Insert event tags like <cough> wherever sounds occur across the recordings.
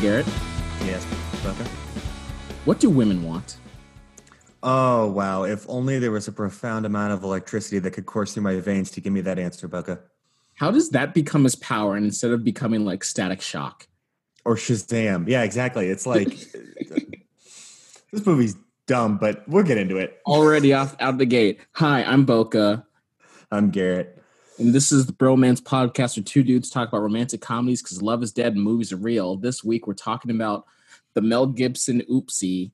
Garrett. Yes, Becca. What do women want? Oh wow! If only there was a profound amount of electricity that could course through my veins to give me that answer, Becca. How does that become his power instead of becoming like static shock? Or Shazam? Yeah, exactly. It's like <laughs> <laughs> this movie's dumb, but we'll get into it. Already off out the gate. Hi, I'm Boka, I'm Garrett. And this is the Bromance Podcast where two dudes talk about romantic comedies because love is dead and movies are real. This week we're talking about the Mel Gibson oopsie,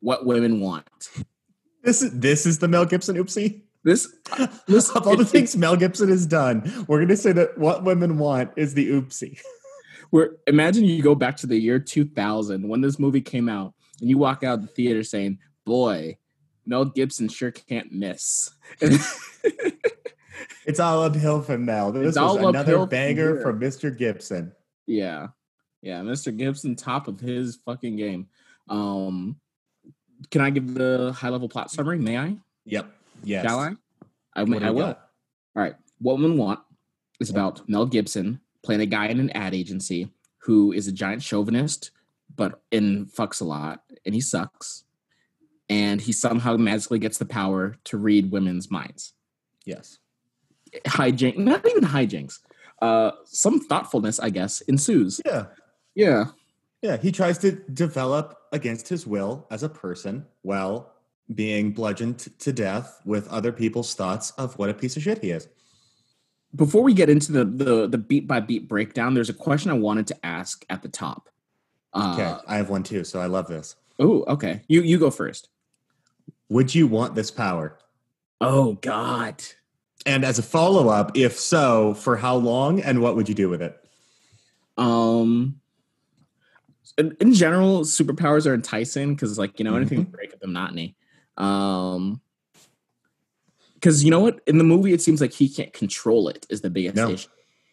What Women Want. This is this is the Mel Gibson oopsie. This This- <laughs> of all the things Mel Gibson has done, we're gonna say that what women want is the oopsie. where imagine you go back to the year 2000 when this movie came out and you walk out of the theater saying boy mel gibson sure can't miss <laughs> It's all uphill from now. This It's was another uphill from banger from Mr. Gibson. yeah yeah mr gibson top of his fucking game um can i give the high level plot summary may i Yep. Yes. shall i i, I will got? all right what women want is about mel gibson playing a guy in an ad agency who is a giant chauvinist but and fucks a lot and he sucks and he somehow magically gets the power to read women's minds Yes. Hijinks not even hijinks uh some thoughtfulness i guess ensues Yeah. yeah Yeah. He tries to develop against his will as a person while being bludgeoned to death with other people's thoughts of what a piece of shit he is. before we get into the the, the beat by beat breakdown there's a question i wanted to ask at the top uh, Okay. I have one too, so I love this. oh okay you you go first Would you want this power? oh god And as a follow up, if so, for how long and what would you do with it? Um, in, in general, superpowers are enticing because, like, you know, anything to break up the monotony. Um, because you know what, in the movie, it seems like he can't control it. Is the biggest No. issue.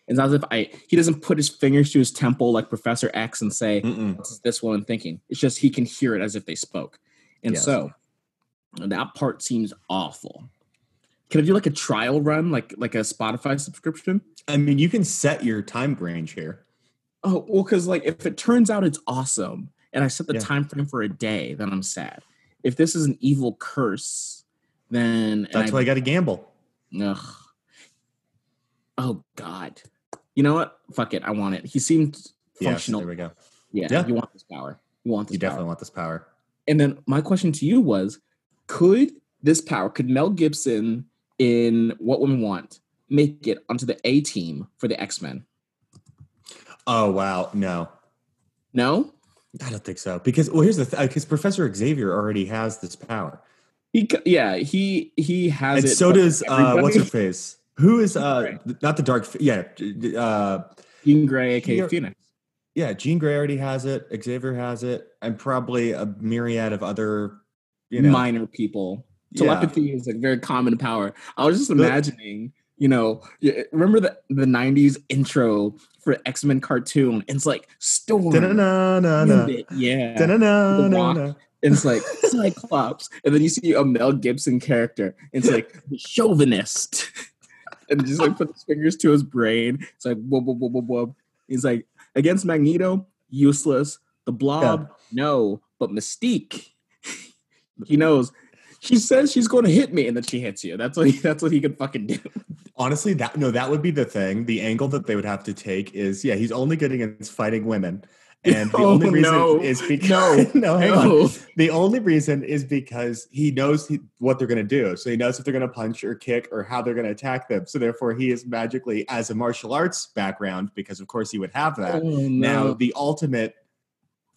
It's not as if I he doesn't put his fingers to his temple like Professor X and say, Mm-mm. "What's this woman thinking?" It's just he can hear it as if they spoke, and Yes. so that part seems awful. Can I do like a trial run, like like a Spotify subscription? I mean, you can set your time range here. Oh well, because like if it turns out it's awesome, and I set the Yeah. time frame for a day, then I'm sad. If this is an evil curse, then That's I- why I got to gamble. ugh. Oh God, you know what? Fuck it, I want it. He seemed Yes, functional. there we go. yeah, Yeah. you want this power. You want this You power. definitely want this power. And then my question to you was: Could this power, could Mel Gibson in What Women Want make it onto the A team for the X Men? Oh wow, no, No, I don't think so. Because well, here's the thing: because Professor Xavier already has this power, he yeah he he has and it. so does uh, what's her face? Who is uh not the dark? Yeah, uh, Jean Grey, aka Phoenix. yeah. Jean Grey already has it. Xavier has it, and probably a myriad of other, you know. minor people. Yeah. Telepathy is like very common power. I was just imagining, you know, remember the the '90s intro for X Men cartoon? And it's like Storm, Da-na-na-na-na. Yeah, Da-na-na-na-na. it's like Cyclops, and then you see a Mel Gibson character. It's like the chauvinist, <laughs> and just like put his fingers to his brain. It's like whoop whoop whoop whoop whoop. He's like against Magneto, useless. The Blob, no, but Mystique, <laughs> he knows. She says she's going to hit me, and then she hits you. That's what he, that's what he could fucking do. Honestly, that no, that would be the thing. The angle that they would have to take is, yeah, he's only good against fighting women, and the <laughs> Oh, only reason no. is <laughs> because No. <laughs> no, hang on. No. The only reason is because he knows he, what they're going to do. So he knows if they're going to punch or kick or how they're going to attack them. So therefore, he is magically, as a martial arts background, because of course he would have that. Oh, Now, the ultimate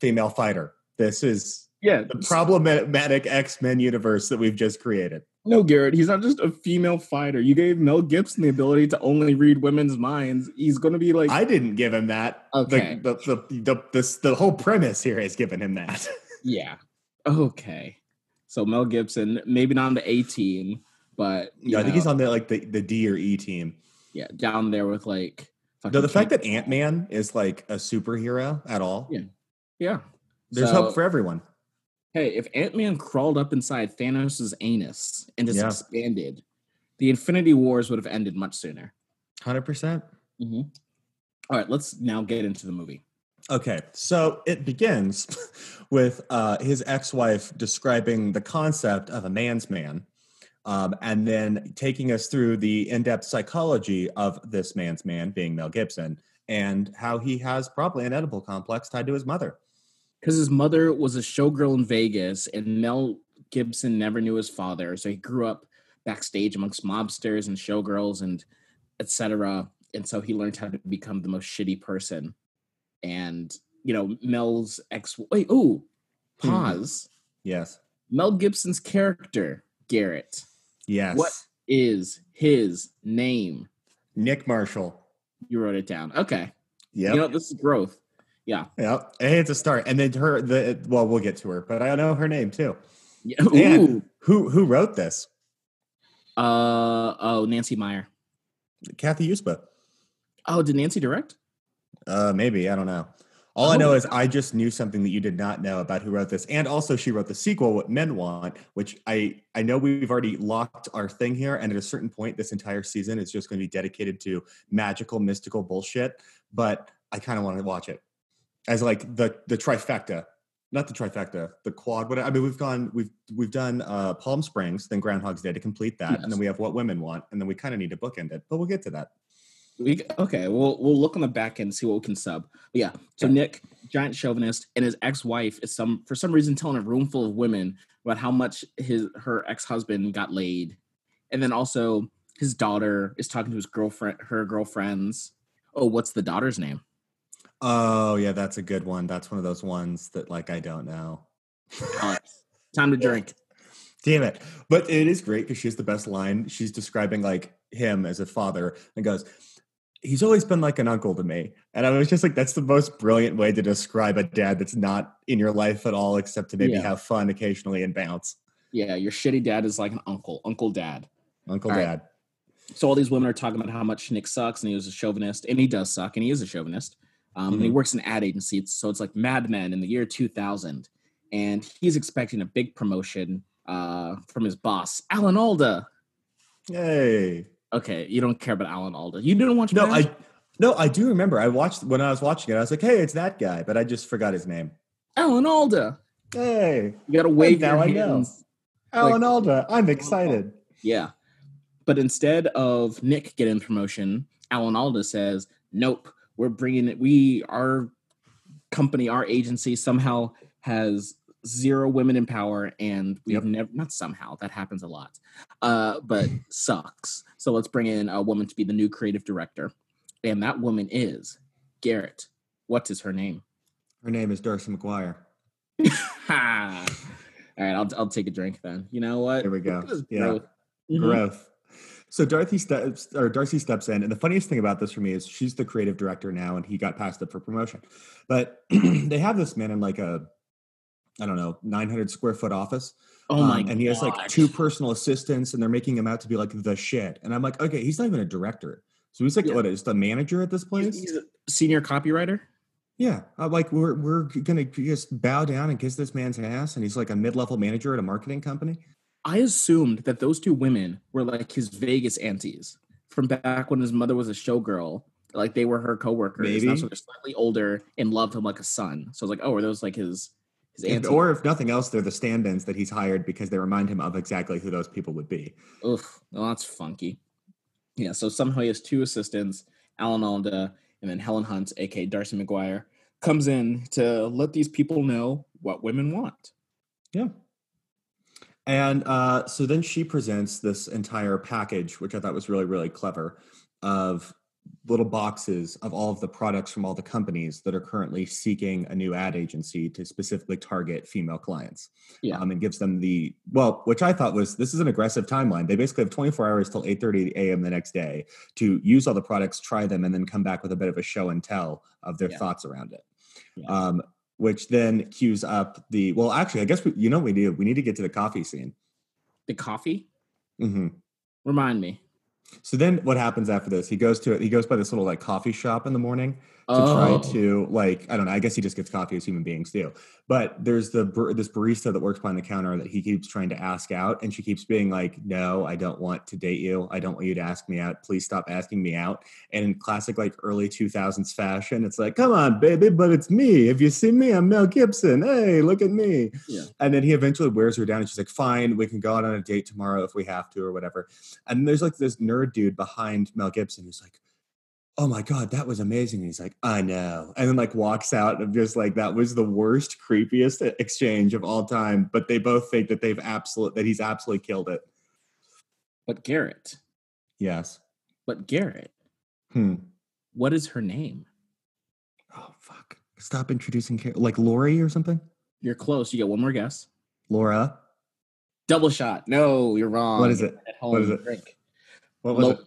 female fighter. This is yeah, the problematic X Men universe that we've just created. no, Garrett. He's not just a female fighter. You gave Mel Gibson the ability to only read women's minds. He's going to be like, I didn't give him that. Okay. The, the, the, the, this, the whole premise here has given him that. <laughs> yeah, okay. So Mel Gibson, maybe not on the A team, but Yeah, I think he's on the like the, the D or E team. yeah down there with like. No, the fact that Ant Man is like a superhero at all, Yeah. yeah, there's So- hope for everyone. Hey, if Ant Man crawled up inside Thanos' anus and just Yeah. expanded, the Infinity Wars would have ended much sooner. Hundred percent. All right, let's now get into the movie. Okay, so it begins <laughs> with uh, his ex-wife describing the concept of a man's man, um, and then taking us through the in-depth psychology of this man's man, being Mel Gibson, and how he has probably an Oedipal complex tied to his mother. Because his mother was a showgirl in Vegas, and Mel Gibson never knew his father, so he grew up backstage amongst mobsters and showgirls and etc. And so he learned how to become the most shitty person. And you know, Mel's ex. Wait, ooh, Hmm. pause. Yes, Mel Gibson's character Garrett. yes. What is his name? Nick Marshall. You wrote it down. Okay. Yep. You know this is growth. Yeah. Yeah. Hey, it's a start. And then her the well, we'll get to her, but I know her name too. Yeah. Ooh. And who who wrote this? Uh oh, Nancy Meyer. Cathy Yuspa. Oh, did Nancy direct? Uh maybe, I don't know. All I know Oh. is I just knew something that you did not know about who wrote this. And also she wrote the sequel, What Men Want, which I I know we've already locked our thing here. And at a certain point, this entire season is just going to be dedicated to magical, mystical bullshit. But I kind of want to watch it as like the the trifecta. Not the trifecta, the quad. What I mean, we've gone, we've we've done uh, Palm Springs, then Groundhog's Day to complete that, and then we have What Women Want, and then we kind of need to bookend it, but we'll get to that. We okay. We'll we'll look on the back end and see what we can sub. But yeah. So Nick, giant chauvinist, and his ex-wife is some for some reason telling a room full of women about how much his her ex-husband got laid, and then also his daughter is talking to his girlfriend, her girlfriends. Oh, what's the daughter's name? Oh yeah, that's a good one. That's one of those ones that like I don't know. Time <laughs> to drink. Damn it. But it is great because she has the best line. She's describing like him as a father and goes, He's always been like an uncle to me. And I was just like, that's the most brilliant way to describe a dad that's not in your life at all, except to maybe Yeah. have fun occasionally and bounce. Yeah, your shitty dad is like an uncle, uncle dad. Uncle All right. dad. So all these women are talking about how much Nick sucks and he was a chauvinist, and he does suck, and he is a chauvinist. Um, and he Mhm. works in ad agency, It's- so it's like Mad Men in the year 2000, and he's expecting a big promotion uh, from his boss, Alan Alda. Hey. Okay, you don't care about Alan Alda. You didn't watch No, Mad? I no, I do remember. I watched when I was watching it, I was like, hey, it's that guy, but I just forgot his name. Alan Alda. Hey, You gotta wave now I know. Alan Alda. I'm excited. Yeah. But instead of Nick getting promotion, Alan Alda says, "Nope, we're bringing it. We our company, our agency somehow has zero women in power, and we've Yep. never not somehow that happens a lot, uh, but <laughs> sucks. So let's bring in a woman to be the new creative director, and that woman is Garrett. What is her name? Her name is Darcy McGuire. <laughs> All right, I'll I'll take a drink then. You know what? Here we go. Yeah. growth. Mhm. growth. So Dorothy steps or Darcy steps in, and the funniest thing about this for me is she's the creative director now, and he got passed up for promotion. But <clears throat> they have this man in like a, I don't know, nine hundred square foot office, Oh my um, and he has like gosh. two personal assistants, and they're making him out to be like the shit. And I'm like, okay, he's not even a director, so he's like Yeah. what is the manager at this place? he's a senior copywriter. yeah, I'm like we're we're gonna just bow down and kiss this man's ass, and he's like a mid level manager at a marketing company. I assumed that those two women were like his Vegas aunties from back when his mother was a showgirl. Like they were her coworkers. Now, Maybe. so they're slightly older and loved him like a son. So I was like, oh, are those like his his aunties? or if nothing else, they're the stand-ins that he's hired because they remind him of exactly who those people would be. Oof, well, that's funky. Yeah, so somehow he has two assistants, Alan Alda and then Helen Hunt, aka Darcy McGuire, comes in to let these people know what women want. Yeah. And uh, so then she presents this entire package, which I thought was really, really clever, of little boxes of all of the products from all the companies that are currently seeking a new ad agency to specifically target female clients. Yeah. Um, and gives them the well, which I thought was this is an aggressive timeline. They basically have 24 hours till 8:30 a.m. the next day to use all the products, try them, and then come back with a bit of a show and tell of their Yeah. thoughts around it. Yeah. Um, which then cues up the well, actually, I guess we, you know what we do. We need to get to the coffee scene. The coffee? hmm Remind me. So then, what happens after this? He goes to it, he goes by this little like coffee shop in the morning, to Oh. try to like I don't know. I guess he just gets coffee as human beings do. But there's the this barista that works behind the counter that he keeps trying to ask out, and she keeps being like, "No, I don't want to date you. I don't want you to ask me out. Please stop asking me out." And in classic like early 2000s fashion, it's like, "Come on, baby, but it's me. If you see me, I'm Mel Gibson. Hey, look at me." Yeah. And then he eventually wears her down, and she's like, "Fine, we can go out on a date tomorrow if we have to, or whatever." And there's like this nerd dude behind Mel Gibson who's like oh my god that was amazing and he's like i know and then like walks out and just like that was the worst creepiest exchange of all time but they both think that they've absolute that he's absolutely killed it But Garrett, yes but Garrett, hmm what is her name? oh fuck stop introducing char- like lori or something You're close. You get one more guess. laura Double shot. No, you're wrong. What is it? At home, What is it? Drink. what was Lo- it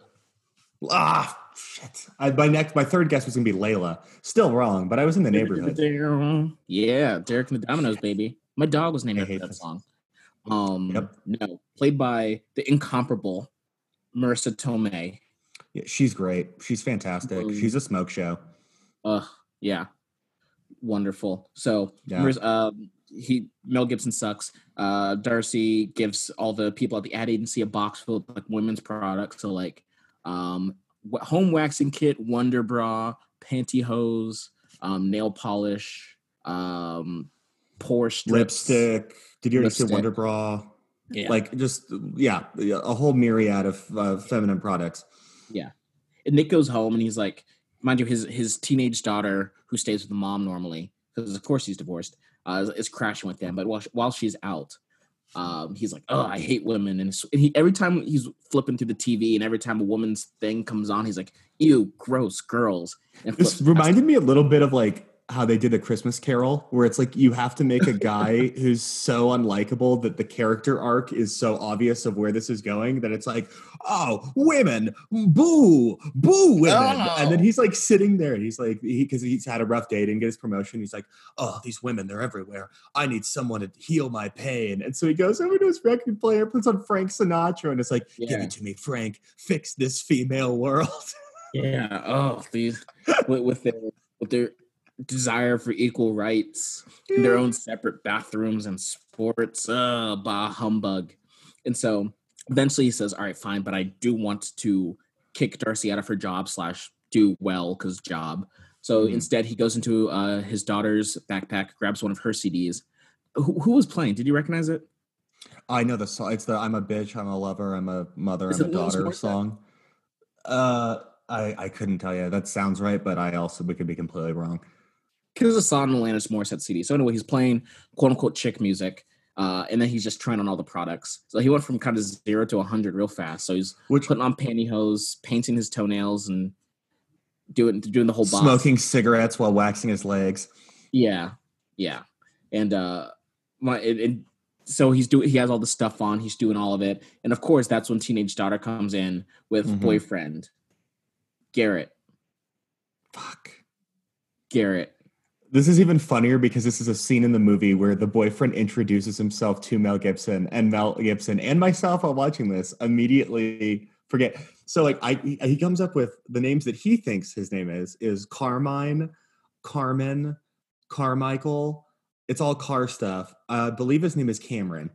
ah shit I, my next my third guess was gonna be layla still wrong but i was in the neighborhood Yeah, Derek and the Dominos, baby. My dog was named I after hate that this. song. Um, Yep. no, played by the incomparable Marisa Tomei. yeah, she's great she's fantastic Boom. she's a smoke show Ugh, yeah, wonderful. So, Yeah. Marisa- um, he Mel Gibson sucks. Uh, Darcy gives all the people at the ad agency a box full of like women's products. So like, um, wa- home waxing kit, Wonder Bra, pantyhose, um, nail polish, um, pore strips. lipstick did you already say wonder bra Yeah. like just yeah a whole myriad of uh, feminine products Yeah, and Nick goes home and he's like, mind you, his his teenage daughter who stays with the mom normally, because of course he's divorced, uh, is, is crashing with them. But while while she's out, um, he's like, oh, I hate women, and, he every time he's flipping through the TV, and every time a woman's thing comes on, he's like, ew, gross, girls. And this reminded me a little bit of like how they did a christmas carol where it's like you have to make a guy <laughs> who's so unlikable that the character arc is so obvious of where this is going that it's like oh women boo boo women. Oh. and then he's like sitting there and he's like he because he's had a rough day didn't get his promotion he's like oh these women they're everywhere. I need someone to heal my pain. And so he goes over to his record player puts on frank sinatra and it's like give it to me frank. Fix this female world. <laughs> Yeah. Oh, these with, with their with their desire for equal rights, and their own separate bathrooms and sports. Uh, bah humbug. And so eventually he says, "All right, fine, but I do want to kick Darcy out of her job slash do well because job." So Mhm. instead, he goes into uh, his daughter's backpack, grabs one of her CDs. Who, who was playing? Did you recognize it? I know the song. It's the "I'm a bitch, I'm a lover, I'm a mother, Is I'm a daughter" song. Uh, I I couldn't tell you. That sounds right, but I also we could be completely wrong. Because it's a song on Alanis Morissette CD. So anyway, he's playing quote unquote chick music, uh, and then he's just trying on all the products. So he went from kind of zero to hundred real fast. So he's Which putting on pantyhose, painting his toenails, and doing doing the whole box. smoking cigarettes while waxing his legs. Yeah, yeah, and uh, my it, it, so he's doing he has all the stuff on. He's doing all of it, and of course that's when teenage daughter comes in with Mhm. boyfriend Garrett. Fuck. Garrett. This is even funnier because this is a scene in the movie where the boyfriend introduces himself to Mel Gibson, and Mel Gibson and myself while watching this immediately forget. So like I he- he comes up with the names that he thinks his name is is Carmine, Carmen, Carmichael. It's all car stuff. I believe his name is Cameron.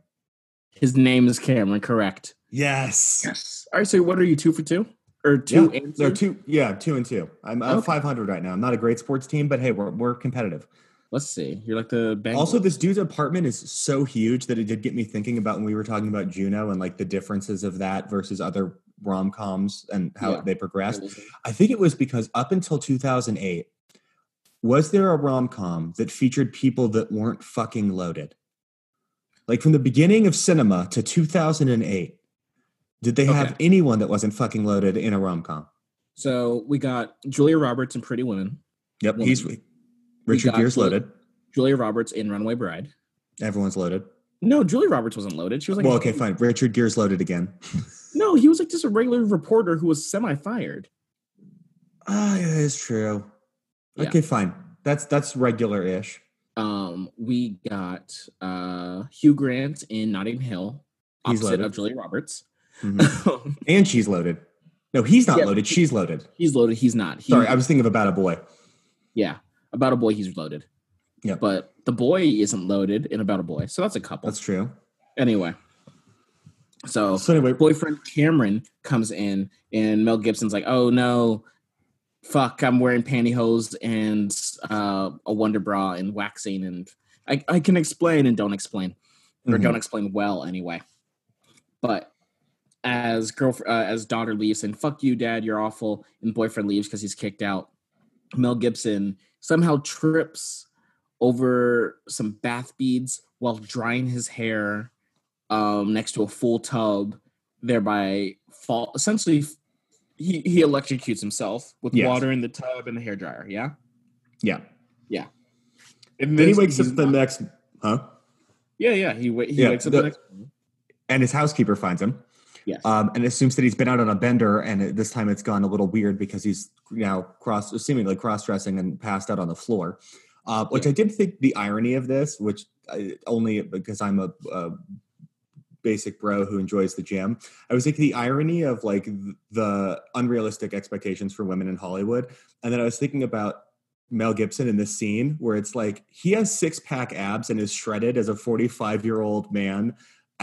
His name is Cameron. Correct. Yes. Yes. All right. So what are you two for two or two yeah, and two? two. Yeah, two and two. I'm uh, Okay. 500 right now. I'm not a great sports team, but hey, we're we're competitive. Let's see. You're like the Bengals. Also, this dude's apartment is so huge that it did get me thinking about when we were talking about Juno and like the differences of that versus other rom coms and how Yeah. they progressed. I think it was because up until 2008, was there a rom com that featured people that weren't fucking loaded? Like from the beginning of cinema to 2008, did they have Okay. anyone that wasn't fucking loaded in a rom com? So we got Julia Roberts in Pretty Women, Yep, Woman. he's Richard Gere's loaded. Julia Roberts in Runaway Bride. Everyone's loaded. No, Julia Roberts wasn't loaded. She was like, well, okay, fine. Richard Gere's loaded again. <laughs> No, he was like just a regular reporter who was semi-fired. Ah, yeah, it's true. Yeah. Okay, fine. That's that's regular-ish. Um, we got uh Hugh Grant in Notting Hill, opposite of Julia Roberts. Mhm. <laughs> and she's loaded. No, he's not Yeah. loaded. She's loaded. he's loaded. He's not. He, Sorry, I was thinking of about a boy. Yeah, about a boy he's loaded. Yeah. but the boy isn't loaded in about a boy, so that's a couple. That's true. anyway, so So anyway, boyfriend Cameron comes in, and Mel Gibson's like, "Oh no, fuck! I'm wearing pantyhose and uh, a Wonder Bra and waxing, and I, I can explain and don't explain, or Mhm. don't explain well anyway." But as girl, uh, as daughter leaves, and "fuck you, dad, you're awful," and boyfriend leaves because he's kicked out. Mel Gibson somehow trips over some bath beads while drying his hair um, next to a full tub, thereby fall. Essentially, he he electrocutes himself with Yes. water in the tub and the hair dryer. Yeah, yeah. yeah and Then he wakes up the not- next, huh? Yeah, yeah. He wa- he Yeah, wakes up the- the next. And his housekeeper finds him. Yes. um, and assumes that he's been out on a bender, and this time it's gone a little weird because he's now cross, seemingly cross-dressing and passed out on the floor. Uh, which Yeah. I did think the irony of this, which I, only because I'm a, a basic bro who enjoys the gym, I was thinking the irony of like the unrealistic expectations for women in Hollywood, and then I was thinking about Mel Gibson in this scene where it's like he has six pack abs and is shredded as a 45 year old man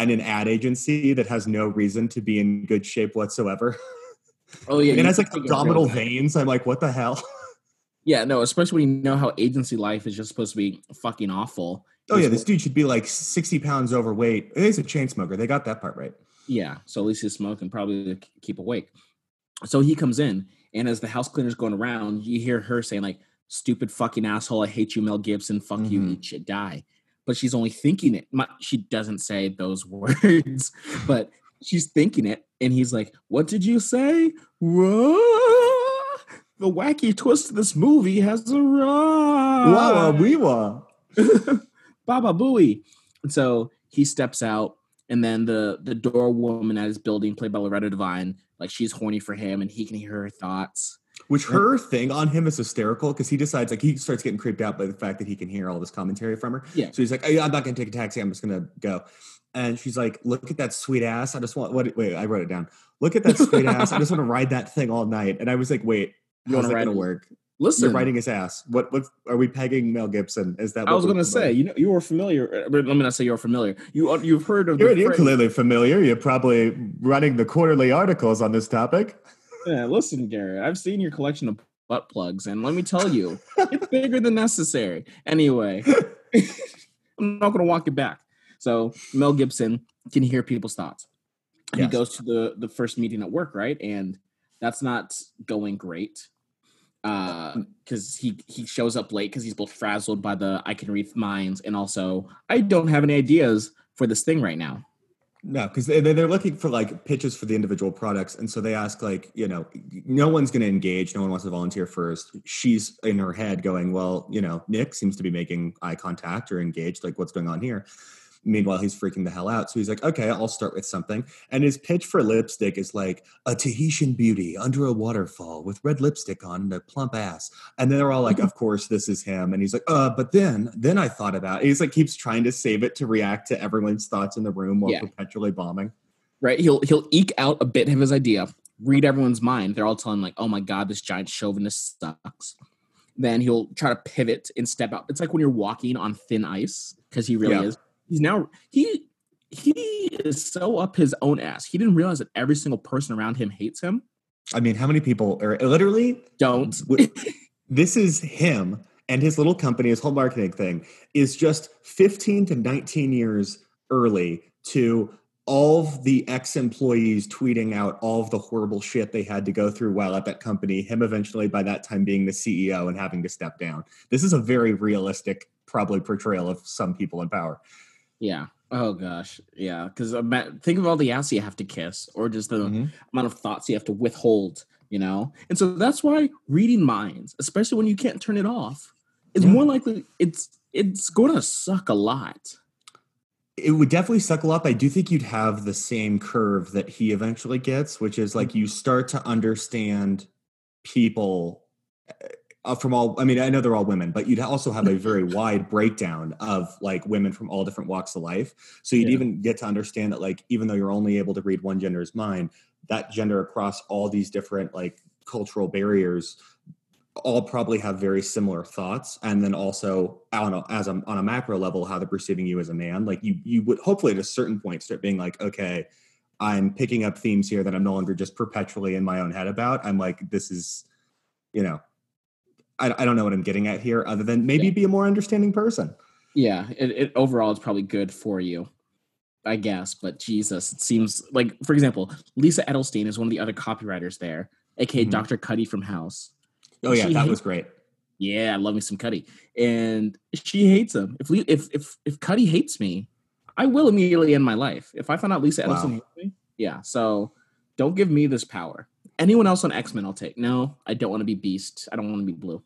and an ad agency that has no reason to be in good shape whatsoever. <laughs> oh yeah, and it has like can take a real abdominal veins. I'm like, what the hell? Yeah, no, especially when you know how agency life is just supposed to be fucking awful. Oh yeah, this dude should be like 60 pounds overweight. He's a chain smoker. They got that part right. Yeah, so at least he's smoking, probably keep awake. So he comes in, and as the house cleaner's going around, you hear her saying like, "Stupid fucking asshole! I hate you, Mel Gibson. Fuck you, Mhm. eat shit, die." But she's only thinking it. My- She doesn't say those <laughs> words, but she's thinking it. And he's like, "What did you say? Whoa! The wacky twist of this movie has arrived." Wow, we were. <laughs> Baba Booey. And so he steps out, and then the the door woman at his building, played by Loretta Devine, like she's horny for him, and he can hear her thoughts. Which her thing on him is hysterical because he decides like he starts getting creeped out by the fact that he can hear all this commentary from her. Yeah. So he's like, I'm not gonna take a taxi. I'm just gonna go. And she's like, "Look at that sweet ass. I just want what? Wait, I wrote it down. Look at that sweet ass. I just want to ride that thing all night." And I was like, "Wait, You how's that ride gonna work? Listen, You're riding his ass. What? What? Are we pegging Mel Gibson? Is that? I was gonna say, you know, you were familiar. uh, But let me not say you're familiar. You you've heard of You're, the you're clearly familiar. You're probably running the quarterly articles on this topic. Yeah, listen, Garrett, I've seen your collection of butt plugs, and let me tell you, it's bigger than necessary. Anyway, <laughs> I'm not going to walk it back. So Mel Gibson can hear people's thoughts. He goes to the the first meeting at work, right, and that's not going great. Uh, mm. Because he he shows up late because he's both frazzled by the I can read minds and also I don't have any ideas for this thing right now. No, because they, they're looking for like pitches for the individual products. And so they ask, like, you know, no one's going to engage. No one wants to volunteer first. She's in her head going, well, you know, Nick seems to be making eye contact or engaged. Like, what's going on here? Meanwhile, he's freaking the hell out. So he's like, okay, I'll start with something. And his pitch for lipstick is like a Tahitian beauty under a waterfall with red lipstick on and a plump ass. And then they're all like, of course, this is him. And he's like, uh, but then, then I thought about it. He's like, keeps trying to save it to react to everyone's thoughts in the room while Yeah. perpetually bombing. right? He'll he'll eke out a bit of his idea, read everyone's mind. They're all telling like, "Oh my god, this giant chauvinist sucks." Then he'll try to pivot and step out. It's like when you're walking on thin ice because he really Yeah. is. He's now he he is so up his own ass. He didn't realize that every single person around him hates him. I mean, how many people are literally Don't. this is him and his little company, his whole marketing thing is just 15 to 19 years early to all of the ex-employees tweeting out all of the horrible shit they had to go through while at that company, him eventually by that time being the CEO and having to step down. This is a very realistic, probably portrayal of some people in power. Yeah. Oh gosh. Yeah. Because uh, think of all the ass you have to kiss, or just the Mm-hmm. amount of thoughts you have to withhold, you know? And so that's why reading minds, especially when you can't turn it off, is Yeah. more mm. likely it's it's gonna suck a lot. it would definitely suck a lot, but I do think you'd have the same curve that he eventually gets, which is like mm-hmm. you start to understand people eh, uh, from all. I mean, I know they're all women, but you'd also have a very <laughs> wide breakdown of like women from all different walks of life. So you'd Yeah. even get to understand that, like, even though you're only able to read one gender's mind, that gender across all these different like cultural barriers all probably have very similar thoughts and then also on a, as a, on a macro level how they're perceiving you as a man like you you would hopefully at a certain point start being like okay i'm picking up themes here that i'm no longer just perpetually in my own head about i'm like this is you know i, I don't know what i'm getting at here other than maybe Yeah. be a more understanding person Yeah, it, it overall it's probably good for you, I guess. But Jesus, it seems like, for example, Lisa Edelstein is one of the other copywriters there, aka Mhm. Dr. Cuddy from House. oh yeah She that hates- was great Yeah, I love me some Cuddy, and she hates him. If we, if if if Cuddy hates me, I will immediately end my life. If I find out Lisa Wow. Edelstein hates me, yeah. So don't give me this power. Anyone else on X Men, I'll take. No, I don't want to be Beast. I don't want to be Blue.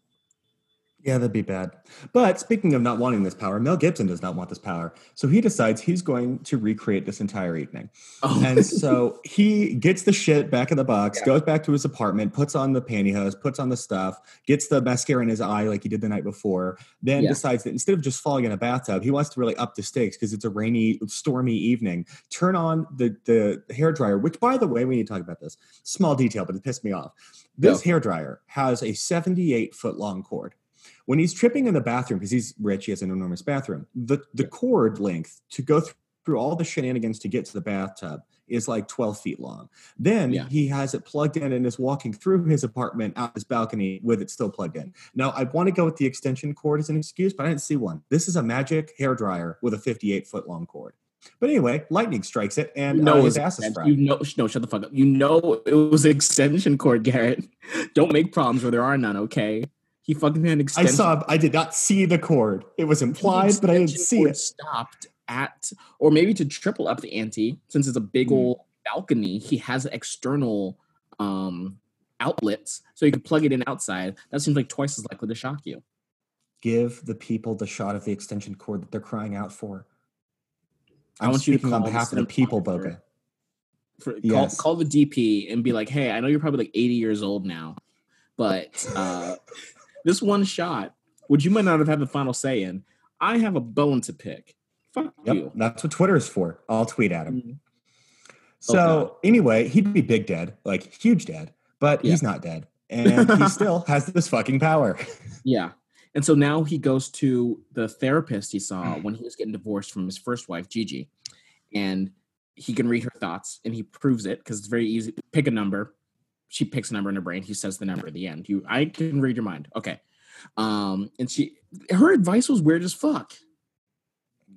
Yeah, that'd be bad. But speaking of not wanting this power, Mel Gibson does not want this power. So he decides he's going to recreate this entire evening. Oh, And so he gets the shit back in the box, Yeah. goes back to his apartment, puts on the pantyhose, puts on the stuff, gets the mascara in his eye like he did the night before, then Yeah. decides that instead of just falling in a bathtub, he wants to really up the stakes because it's a rainy, stormy evening. Turn on the, the hair dryer, which, by the way, we need to talk about this. Small detail, but it pissed me off. This Go. hair dryer has a 78 foot long cord. When he's tripping in the bathroom, because he's rich, he has an enormous bathroom, the, the cord length to go th- through all the shenanigans to get to the bathtub is like 12 feet long. Then Yeah. he has it plugged in and is walking through his apartment out his balcony with it still plugged in. Now, I want to go with the extension cord as an excuse, but I didn't see one. This is a magic hair dryer with a 58 foot long cord. But anyway, lightning strikes it and know uh, his ass is fried. You know, no, shut the fuck up. You know it was extension cord, Garrett. <laughs> Don't make problems where there are none. Okay. He fucking had an extension. I saw, I did not see the cord. It was implied, but I didn't see it. Stopped at, or maybe to triple up the ante, since it's a big Hmm. old balcony. He has external um outlets, so you can plug it in outside. That seems like twice as likely to shock you. Give the people the shot of the extension cord that they're crying out for. I I'm want you to speaking on call behalf of the people. Boka. For, Yes. call, call the DP and be like, "Hey, I know you're probably like 80 years old now, but uh, this one shot, which you might not have had the final say in, I have a bone to pick. Fuck Yep, you." that's what Twitter is for. I'll tweet at him. Mhm. So God. anyway, he'd be big dead, like huge dead, but Yeah. he's not dead, and he <laughs> still has this fucking power. <laughs> Yeah. And so now he goes to the therapist he saw when he was getting divorced from his first wife, Gigi. And he can read her thoughts and he proves it because it's very easy. Pick a number. She picks a number in her brain. He says the number at the end. You I can read your mind. Okay. Um, and she her advice was weird as fuck.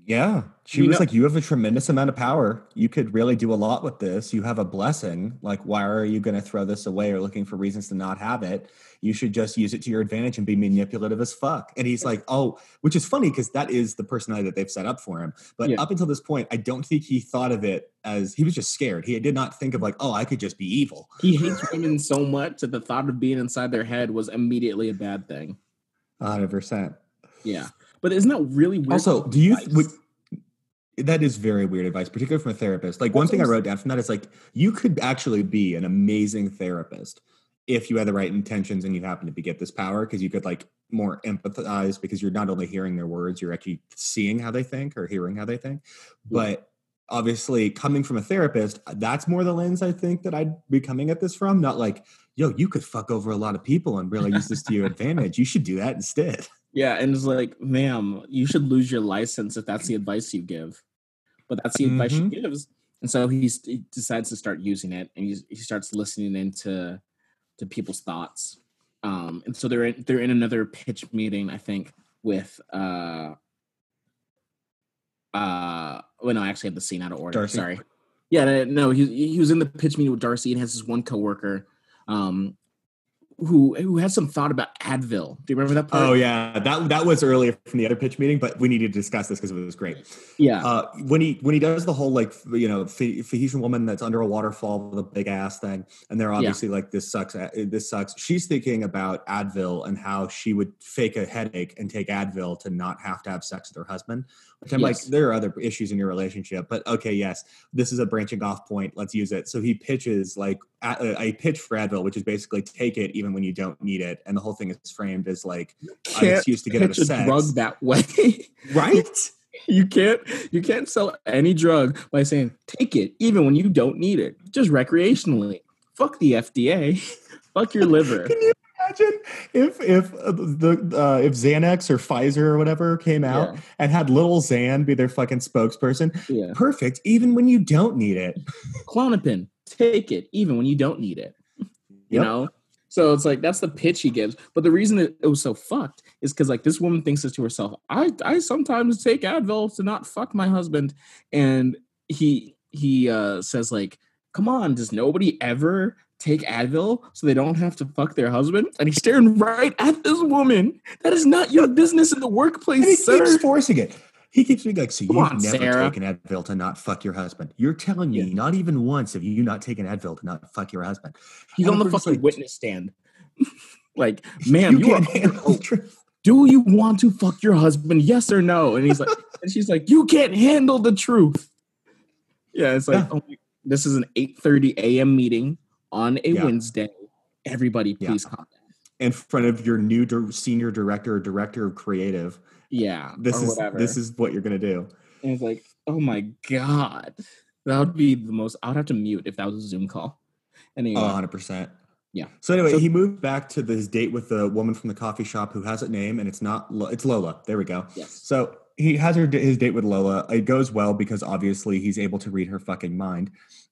Yeah, she You was know- like, "You have a tremendous amount of power. You could really do a lot with this. You have a blessing. Like, why are you going to throw this away or looking for reasons to not have it? You should just use it to your advantage and be manipulative as fuck." And he's like, "Oh," which is funny because that is the personality that they've set up for him. But Yeah. up until this point, I don't think he thought of it as he was just scared. He did not think of like, "Oh, I could just be evil." He hates women so much that the thought of being inside their head was immediately a bad thing. Hundred percent. Yeah. But isn't that really weird? Also, do you would that is very weird advice, particularly from a therapist. Like one thing I wrote down from that is like you could actually be an amazing therapist if you had the right intentions and you happen to be get this power because you could like more empathize because you're not only hearing their words, you're actually seeing how they think or hearing how they think. But obviously coming from a therapist, uh, that's more the lens I think that I'd be coming at this from. Not like, yo, you could fuck over a lot of people and really use this to your advantage. You should do that instead. Yeah, and it's like, ma'am, you should lose your license if that's the advice you give. But that's the advice she Mhm. gives, and so he's, he decides to start using it, and he's, he starts listening into to people's thoughts. Um, and so they're in, they're in another pitch meeting, I think, with uh, uh, well, no, I actually have the scene out of order. Darcy? Sorry. Yeah, no, no, he he was in the pitch meeting with Darcy and has this one coworker, um, who who has some thought about Advil. Do you remember that part? Oh yeah, that that was earlier from the other pitch meeting, but we needed to discuss this because it was great. yeah. Uh, when he when he does the whole like you know Ph- Phoenician woman that's under a waterfall with a big ass thing, and they're obviously like this sucks. uh, This sucks. She's thinking about Advil and how she would fake a headache and take Advil to not have to have sex with her husband. Which I'm Yes. like, there are other issues in your relationship, but okay, yes, this is a branching off point. Let's use it. So he pitches like a, a pitch for Advil, which is basically take it even when you don't need it, and the whole thing is framed as like an excuse to get out of a sex. drug that way. <laughs> right? you can't you can't sell any drug by saying take it even when you don't need it, just recreationally. Fuck the FDA. <laughs> Fuck your liver. Can you imagine if if uh, the uh, if Xanax or Pfizer or whatever came out Yeah. and had little Xan be their fucking spokesperson? Yeah. Perfect, even when you don't need it. Klonopin, take it, even when you don't need it. <laughs> You Yep. know? So it's like that's the pitch he gives. But the reason it, it was so fucked is because like this woman thinks this to herself. I I sometimes take Advil to not fuck my husband. And he he uh says, like, come on, does nobody ever take Advil so they don't have to fuck their husband? And he's staring right at this woman. That is not your business in the And he workplace, sir. keeps forcing it. He keeps being like, "So Come you've on, never Sarah." taken Advil to not fuck your husband? You're telling me Yeah. not even once have you not taken Advil to not fuck your husband? He's And on the fucking like- witness stand. <laughs> like, <laughs> ma'am, you, are can't <laughs> handle do you want to fuck your husband? Yes or no? And he's like, and she's like, you can't handle the truth. Yeah, it's like, Yeah. oh, this is an 8:30 a.m. meeting on a Yeah. Wednesday. Everybody, please calm down. in front of your new senior director or director of creative. Yeah, This is whatever. this is what you're gonna do. and it's like, oh my god, that would be the most. I would have to mute if that was a Zoom call. Anyway, Oh, 100 percent. Yeah. So anyway, So- he moved back to this date with the woman from the coffee shop who has a name, and it's not. It's Lola. There we go. yes, So he has her his date with Lola. It goes well because obviously he's able to read her fucking mind.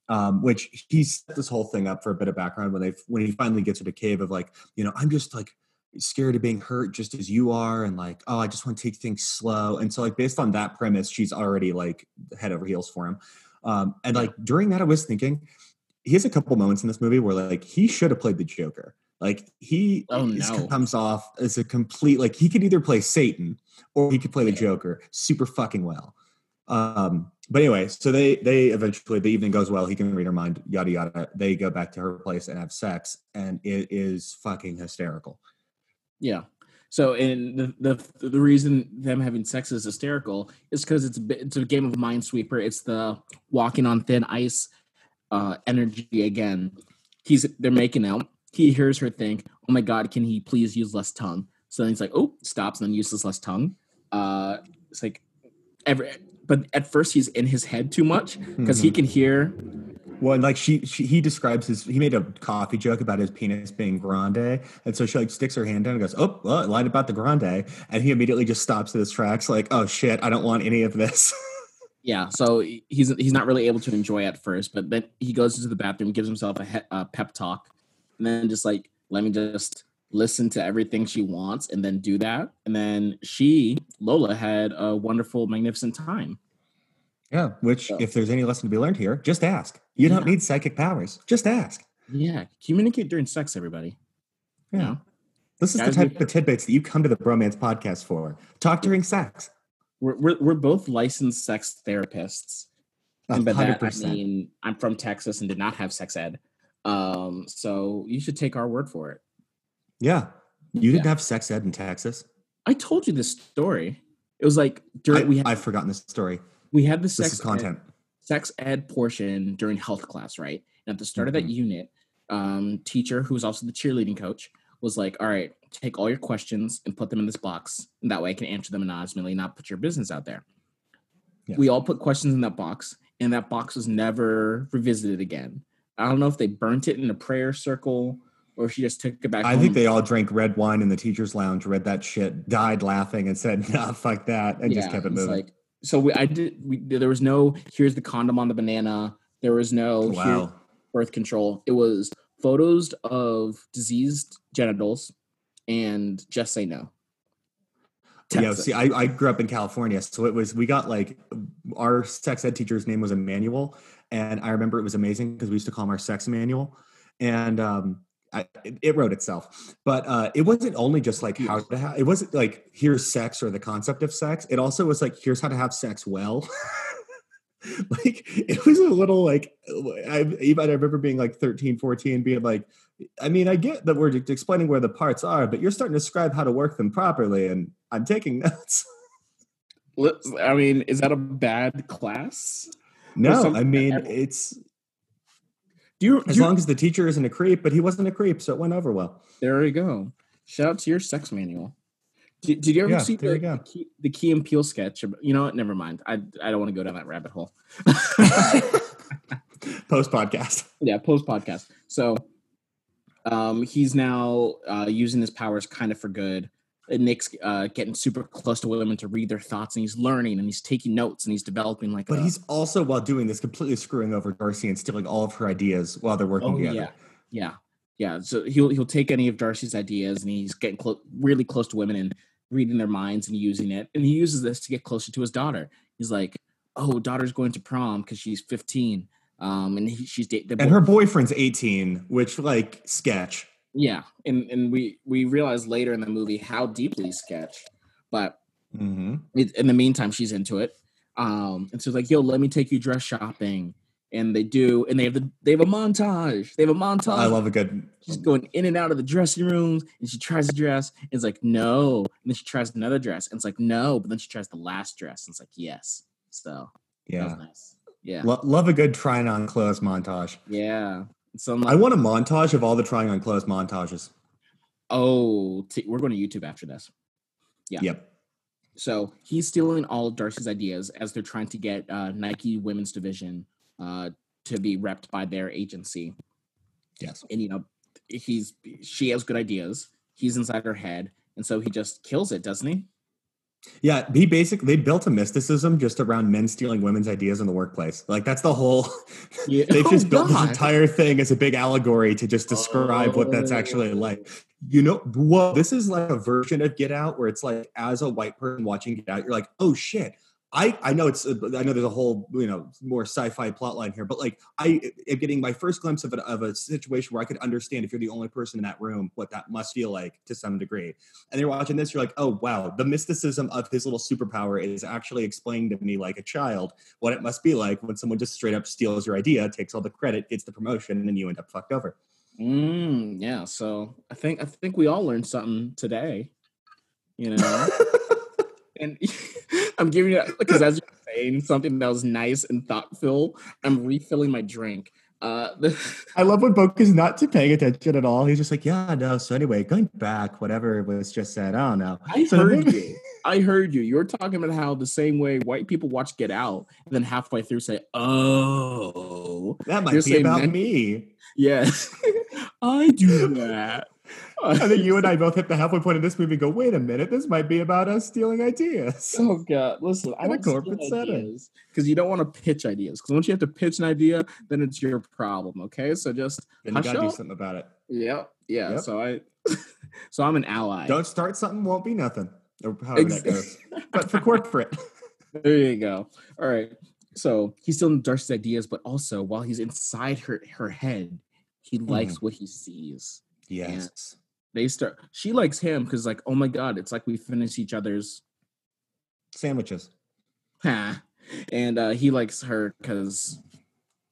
Um, which he set this whole thing up for a bit of background when they when he finally gets her to cave of like, you know, I'm just like scared of being hurt just as you are, and like, oh, I just want to take things slow. And so like based on that premise, she's already like head over heels for him. Um, and like during that, I was thinking, he has a couple moments in this movie where like he should have played the Joker. Like he Oh, no. comes off as a complete like he could either play Satan or he could play the Yeah. Joker super fucking well. Um, but anyway, so they they eventually the evening goes well. He can read her mind, yada yada. They go back to her place and have sex, and it is fucking hysterical. Yeah. So, and the the the reason them having sex is hysterical is because it's a it's a game of Minesweeper. It's the walking on thin ice uh, energy again. He's they're making out. He hears her think, "Oh my God, can he please use less tongue?" So then he's like, "Oh," stops and then uses less tongue. Uh, it's like every, but at first he's in his head too much because he Mhm. can hear. Well, and like she, she, he describes his. He made a coffee joke about his penis being grande, and so she like sticks her hand down and goes, "Oh, well, I lied about the grande," and he immediately just stops in his tracks, like, "Oh shit, I don't want any of this." <laughs> Yeah, so he's he's not really able to enjoy at first, but then he goes into the bathroom, gives himself a, he- a pep talk, and then just like let me just listen to everything she wants, and then do that, and then she Lola had a wonderful, magnificent time. yeah. Which, So- if there's any lesson to be learned here, just ask. You don't need psychic powers. Just ask. Yeah, communicate during sex, everybody. Yeah. This is Guys, the type of tidbits that you come to the bromance podcast for. Talk during sex. We're, we're we're both licensed sex therapists, and by hundred that I mean I'm from Texas and did not have sex ed. Um, so you should take our word for it. Yeah. You didn't Yeah. have sex ed in Texas. I told you this story. It was like during I, we had I've forgotten this story. we had the This sex is content. Ed, sex ed portion during health class, right? And at the start of that Mhm. unit, um, teacher who was also the cheerleading coach was like, "All right, take all your questions and put them in this box, and that way I can answer them anonymously, not put your business out there." Yeah. We all put questions in that box, and that box was never revisited again. I don't know if they burnt it in a prayer circle or if she just took it back. I home. think they all drank red wine in the teacher's lounge, read that shit, died laughing, and said, <laughs> "Nah, fuck that," and just kept it moving. Like, so we, I did. We, there was no. Here's the condom on the banana. There was no. Wow. birth control. It was photos of diseased genitals and just say no. Yeah, see, I, I grew up in California, so it was we got like our sex ed teacher's name was Emmanuel, and I remember it was amazing because we used to call him our sex manual, and um, I, it, wrote itself. But uh, it wasn't only just like how to have. It wasn't like here's sex or the concept of sex. It also was like here's how to have sex well. <laughs> like it was a little like I even I remember being like 13, 14, being like, I mean, I get that we're explaining where the parts are, but you're starting to describe how to work them properly, and I'm taking <laughs> notes. I mean, is that a bad class? No, I mean it's Do you? as do you- long as the teacher isn't a creep, but he wasn't a creep, so it went over well. there you go. Shout out to your sex manual. Did, did you ever Yeah, see the, you the, key, the Key and Peele sketch? You know what? Never mind. I I don't want to go down that rabbit hole. <laughs> Post podcast. yeah, post podcast. So, Um, he's now uh, using his powers kind of for good. And Nick's uh, getting super close to women to read their thoughts, and he's learning and he's taking notes and he's developing like. But a- he's also, while doing this, completely screwing over Darcy and stealing all of her ideas while they're working Oh together. yeah, yeah, yeah. So he'll he'll take any of Darcy's ideas and he's getting clo- really close to women and reading their minds and using it. And he uses this to get closer to his daughter. He's like, "Oh, daughter's going to prom because she's 15, um, and he, she's dating." And her boyfriend's 18, which, like, sketch. Yeah, and and we we realize later in the movie how deeply sketch, but Mm-hmm. it, in the meantime, she's into it. Um, and so it's like, "Yo, let me take you dress shopping." And they do, and they have the they have a montage. They have a montage. I love a good. She's going in and out of the dressing rooms, and she tries a dress, and it's like no, and then she tries another dress, and it's like no, but then she tries the last dress, and it's like yes. So Yeah. nice. Yeah, Lo- love a good trying on clothes montage. yeah. So I'm I want a montage of all the trying on clothes montages. oh, t- we're going to YouTube after this. Yeah. Yep. So he's stealing all Darcy's ideas as they're trying to get uh, Nike Women's Division uh, to be repped by their agency. Yes. and you know he's she has good ideas he's inside her head and so he just kills it doesn't he Yeah, he basically they built a mysticism just around men stealing women's ideas in the workplace. Like that's the whole. Yeah. <laughs> They've Oh, just built this entire thing as a big allegory to just describe what that's oh. actually Oh. like. You know, whoa, this is like a version of Get Out where it's like, as a white person watching Get Out, you're like, oh shit. I, I know it's I know there's a whole you know more sci-fi plot line here, but like I am getting my first glimpse of a, of a situation where I could understand if you're the only person in that room what that must feel like to some degree. And you're watching this, you're like, oh wow, the mysticism of his little superpower is actually explaining to me like a child what it must be like when someone just straight up steals your idea, takes all the credit, gets the promotion, and you end up fucked over. mm, yeah so i think i think we all learned something today you know <laughs> and <laughs> <laughs> i'm giving you because as you're saying something that was nice and thoughtful i'm refilling my drink uh <laughs> I love when Boka is not to paying attention at all. He's just like, yeah, no. So anyway, going back, whatever was just said, I don't know. I So heard movie- you. I heard you. You were talking about how the same way white people watch Get Out, and then halfway through say, "Oh, That might be about men- me. yes, <laughs> I do that." <laughs> And then you and I both hit the halfway point of this movie and go, wait a minute, this might be about us stealing ideas. Oh God! Listen, I In a corporate setting. because you don't want to pitch ideas. Because once you have to pitch an idea, then it's your problem. Okay, so just Then you gotta do something about it. Yeah, yeah. Yep. So I, <laughs> so I'm an ally. Don't start something, won't be nothing. Or however that goes. <laughs> But for corporate. There you go. All right. So he's still in Darcy's ideas, but also while he's inside her her head, he hmm. likes what he sees. Yes. They start. She likes him because, like, oh my god, it's like we finish each other's. Sandwiches. Ha. And uh, he likes her because.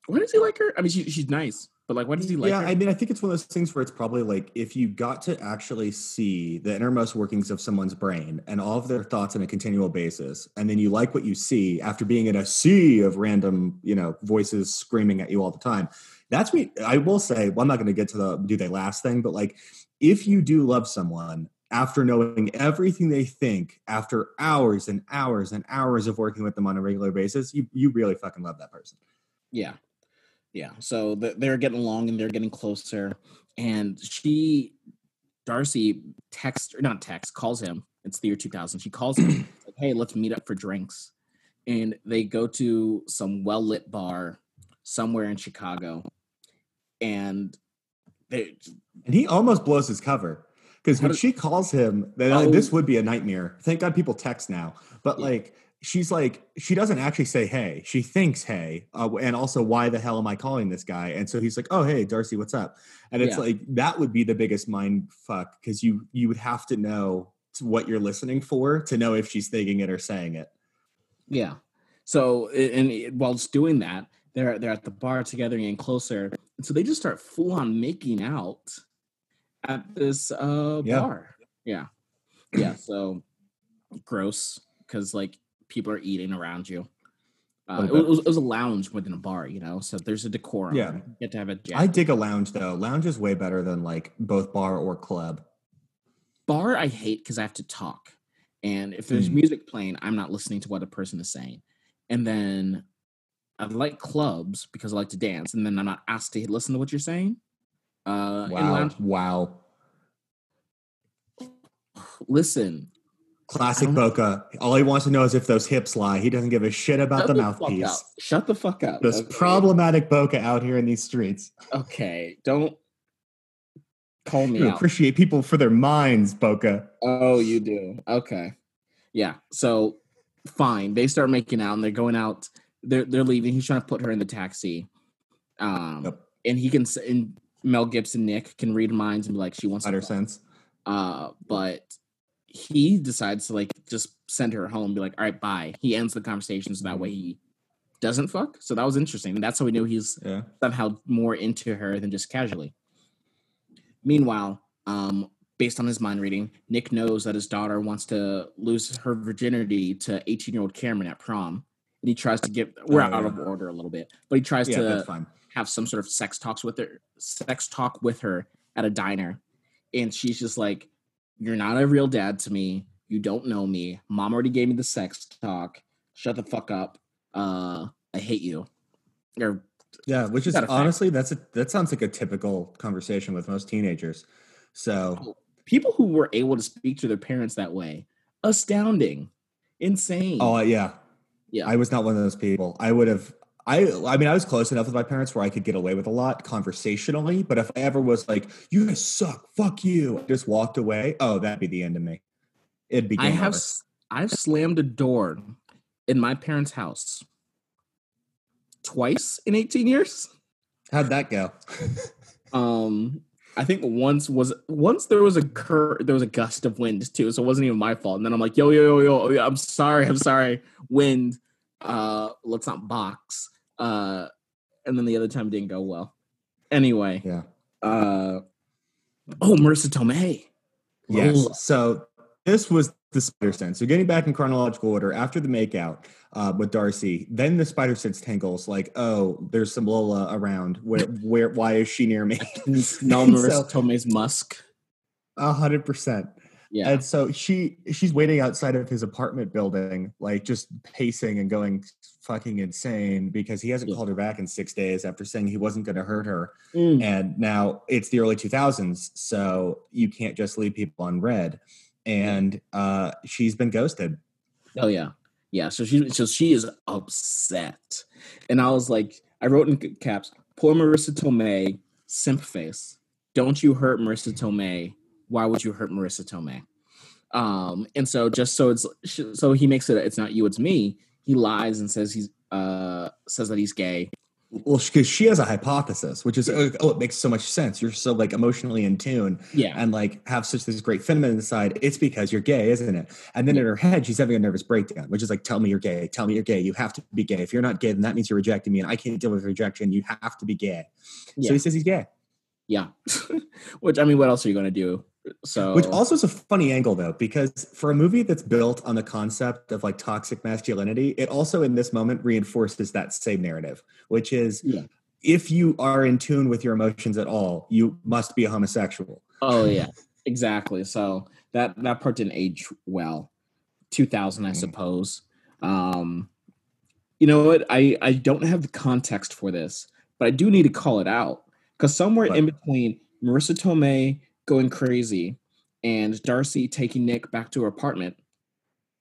Why does he like her? I mean, she, she's nice, but like, why does he like yeah, her? I mean, I think it's one of those things where it's probably like if you got to actually see the innermost workings of someone's brain and all of their thoughts on a continual basis, and then you like what you see after being in a sea of random, you know, voices screaming at you all the time. That's me. I will say, well, I'm not going to get to the do they last thing, but like if you do love someone after knowing everything they think after hours and hours and hours of working with them on a regular basis, you you really fucking love that person. Yeah. Yeah. So th- they're getting along and they're getting closer. And she, Darcy, text or not text, calls him. It's the year 2000. She calls him, <clears throat> like, hey, let's meet up for drinks. And they go to some well lit bar somewhere in Chicago. And they, And he almost blows his cover because when she calls him, then Oh. this would be a nightmare. Thank God people text now. But Yeah. like, she's like, she doesn't actually say hey. She thinks hey, uh, and also why the hell am I calling this guy? And so he's like, oh hey, Darcy, what's up? And it's Yeah. like that would be the biggest mind fuck because you you would have to know what you're listening for to know if she's thinking it or saying it. yeah. So, a- and it- whilst doing that, they're, they're at the bar together and getting closer. So they just start full on making out at this uh, Yeah. bar. Yeah. Yeah. <clears throat> So gross because like people are eating around you. Uh, it, was, it was a lounge within a bar, you know, so there's a decorum. Yeah. You get to have a jack. I dig a lounge though. Lounge is way better than like both bar or club. bar I hate because I have to talk. And if there's Hmm. music playing, I'm not listening to what a person is saying. And then I like clubs because I like to dance, and then I'm not asked to listen to what you're saying. Uh, Wow. lounge- Wow. listen, Classic Boka. All he wants to know is if those hips lie. He doesn't give a shit about shut the, fuck mouthpiece. Shut the fuck up. This okay? problematic Boka out here in these streets. Okay, don't call me You out. appreciate people for their minds, Boka. Oh, you do. Okay. Yeah. So fine. They start making out and they're going out. They're they're leaving. He's trying to put her in the taxi. Um Yep. and he can and Mel Gibson Nick can read minds and be like she wants Better sense. Uh but he decides to like just send her home be like, all right, bye. He ends the conversation so that way he doesn't fuck. So that was interesting. And that's how we knew he's Yeah. somehow more into her than just casually. Meanwhile, um, based on his mind reading, Nick knows that his daughter wants to lose her virginity to 18 year old Cameron at prom. And he tries to get, we're Oh, out yeah. of order a little bit, but he tries Yeah, to have some sort of sex talks with her, sex talk with her at a diner. And she's just like, You're not a real dad to me. You don't know me. Mom already gave me the sex talk. Shut the fuck up. Uh, I hate you. Or Yeah, which is honestly that's a that sounds like a typical conversation with most teenagers. So people who were able to speak to their parents that way astounding insane oh yeah, yeah I was not one of those people. I would have. I I mean, I was close enough with my parents where I could get away with a lot conversationally. But if I ever was like, "You guys suck, fuck you," I just walked away. Oh, that'd be the end of me. It'd be. i have over. i've slammed a door in my parents house twice in 18 years How'd that go? <laughs> um i think once was once there was a cur there was a gust of wind too so it wasn't even my fault and then i'm like yo yo yo yo yo, i'm sorry i'm sorry wind uh let's not box uh and then the other time didn't go well anyway yeah. uh oh marisa tomei Yes. Ugh. So this was the spider sense. So getting back in chronological order, after the makeout uh, with Darcy, then the spider sense tingles. Like, oh, there's some Lola around. Where, <laughs> where, why is she near me? smell <laughs> And marisa so- tomei's musk A hundred percent. Yeah And so she she's waiting outside of his apartment building, like just pacing and going fucking insane because he hasn't Yeah. called her back in six days after saying he wasn't going to hurt her. Mm. And now it's the early 2000s, so you can't just leave people on red. And uh, she's been ghosted. Oh yeah, yeah. So she, so she is upset, and I was like, I wrote in caps, "Poor Marisa Tomei, simp face. Don't you hurt Marisa Tomei? Why would you hurt Marisa Tomei?" Um, and so just so it's so he makes it, it's not you, it's me. He lies and says he's uh says that he's gay. Well, because she has a hypothesis, which is oh, oh, it makes so much sense. You're so like emotionally in tune Yeah, and like have such this great feminine side. It's because you're gay, isn't it? And then in her head, she's having a nervous breakdown, which is like, "Tell me you're gay. Tell me you're gay. You have to be gay. If you're not gay, then that means you're rejecting me, and I can't deal with rejection. You have to be gay." Yeah. So he says he's gay, yeah. <laughs> Which I mean, what else are you gonna do? So which also is a funny angle though, because for a movie that's built on the concept of like toxic masculinity, it also in this moment reinforces that same narrative, which is. Yeah. If you are in tune with your emotions at all, you must be a homosexual. Oh <laughs> yeah, exactly. So that that part didn't age well. Two thousand, I Mm. suppose. Um, you know what? I I don't have the context for this, but I do need to call it out because somewhere What? in between Marisa Tomei going crazy and Darcy taking Nick back to her apartment,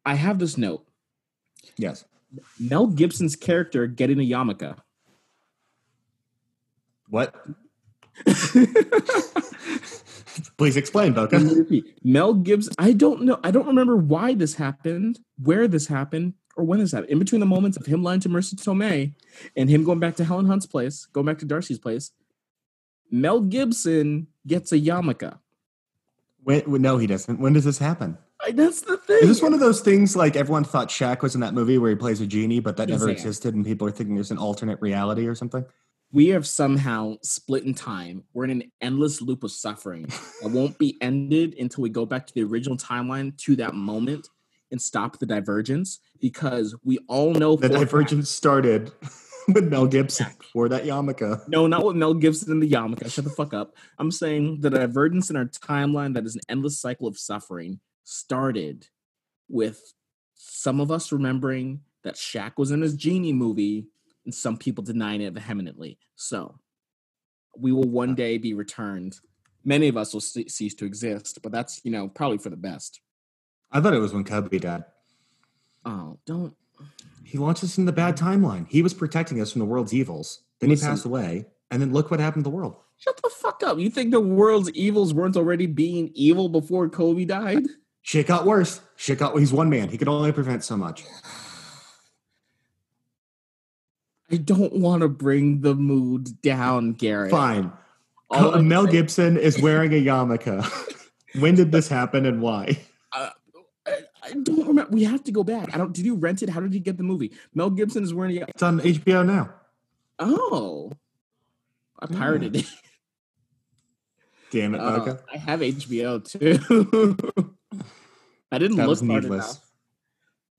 I have this note: Yes. Mel Gibson's character getting a yarmulke. What? <laughs> Please explain, Boka. Let me repeat. Mel Gibson. I don't know. I don't remember why this happened, where this happened, or when this happened. In between the moments of him lying to Marisa Tomei and him going back to Helen Hunt's place, going back to Darcy's place, Mel Gibson gets a yarmulke. When, no, he doesn't. When does this happen? I, that's the thing. Is this one of those things like everyone thought Shaq was in that movie where he plays a genie, but that never existed, and people are thinking there's an alternate reality or something? we have somehow split in time. We're in an endless loop of suffering that <laughs> won't be ended until we go back to the original timeline to that moment and stop the divergence because we all know The a fact- divergence started <laughs> with Mel Gibson for that yarmulke. No, not with Mel Gibson and the yarmulke. Shut the fuck up. I'm saying the divergence in our timeline that is an endless cycle of suffering started with some of us remembering that Shaq was in his genie movie and some people denying it vehemently. So we will one day be returned. Many of us will ce- cease to exist, but that's you know probably for the best. I thought it was when Kobe died. Oh, don't. He launched us in the bad mm-hmm. timeline. He was protecting us from the world's evils. Then Listen. he passed away, and then look what happened to the world. Shut the fuck up. You think the world's evils weren't already being evil before Kobe died? Shit got worse. Shit got. He's one man. He could only prevent so much. I don't want to bring the mood down, Gary. Fine. All Mel Gibson is wearing a yarmulke. <laughs> when did this happen and why? I, don't remember. We have to go back. I don't. Did you rent it? How did you get the movie? Mel Gibson is wearing a. It's on HBO now. Oh, I Yeah. pirated it. Damn it, Uh, I have HBO too. <laughs> I didn't That look hard enough.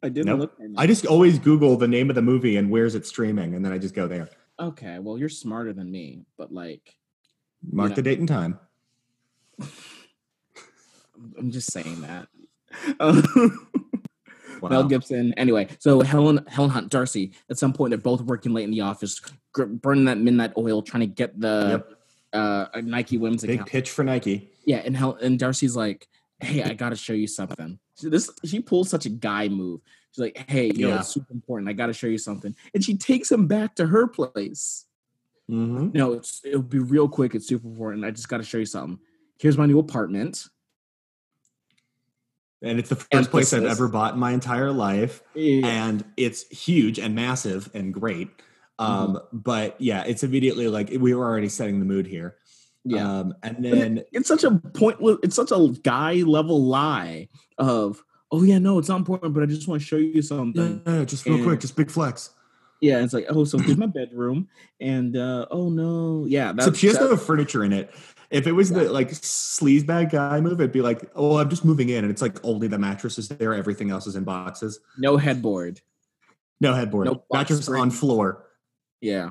I didn't Nope. look. I just always Google the name of the movie and where's it streaming, and then I just go there. okay. Well, you're smarter than me, but like, Mark Yeah. the date and time. <laughs> I'm just saying that. <laughs> Um, Wow. Mel Gibson. Anyway, so Helen Helen Hunt Darcy. At some point, they're both working late in the office, gr- burning that midnight oil, trying to get the uh, Nike Women's Big account. pitch for Nike. Yeah, and Hel- and Darcy's like, "Hey, I got to show you something." So this she pulls such a guy move. She's like, "Hey, yo, Yeah. it's super important. I got to show you something." And she takes him back to her place. Mm-hmm. No, it's, it'll be real quick. It's super important. I just got to show you something. Here's my new apartment. And it's the first place I've ever bought in my entire life. Yeah. and it's huge and massive and great. Um, Mm-hmm. But yeah, it's immediately like we were already setting the mood here. yeah. Um, and then it's such a pointless it's such a guy level lie of oh yeah no it's not important but i just want to show you something Yeah, no, just real And- quick, just big flex. yeah it's like oh so here's my bedroom and uh oh no yeah she have furniture in it. If it was Yeah. the like sleaze bag guy move, it'd be like, oh, I'm just moving in, and it's like only the mattress is there, everything else is in boxes. no headboard No headboard, No box mattress spring. on floor. yeah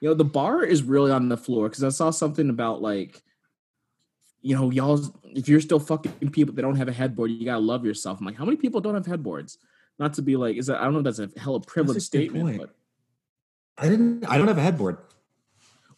you know the bar is really on the floor because i saw something about like you know y'all if you're still fucking people that don't have a headboard you gotta love yourself i'm like how many people don't have headboards not to be like is that i don't know if that's a hella privileged good statement point. but I didn't. I don't have a headboard.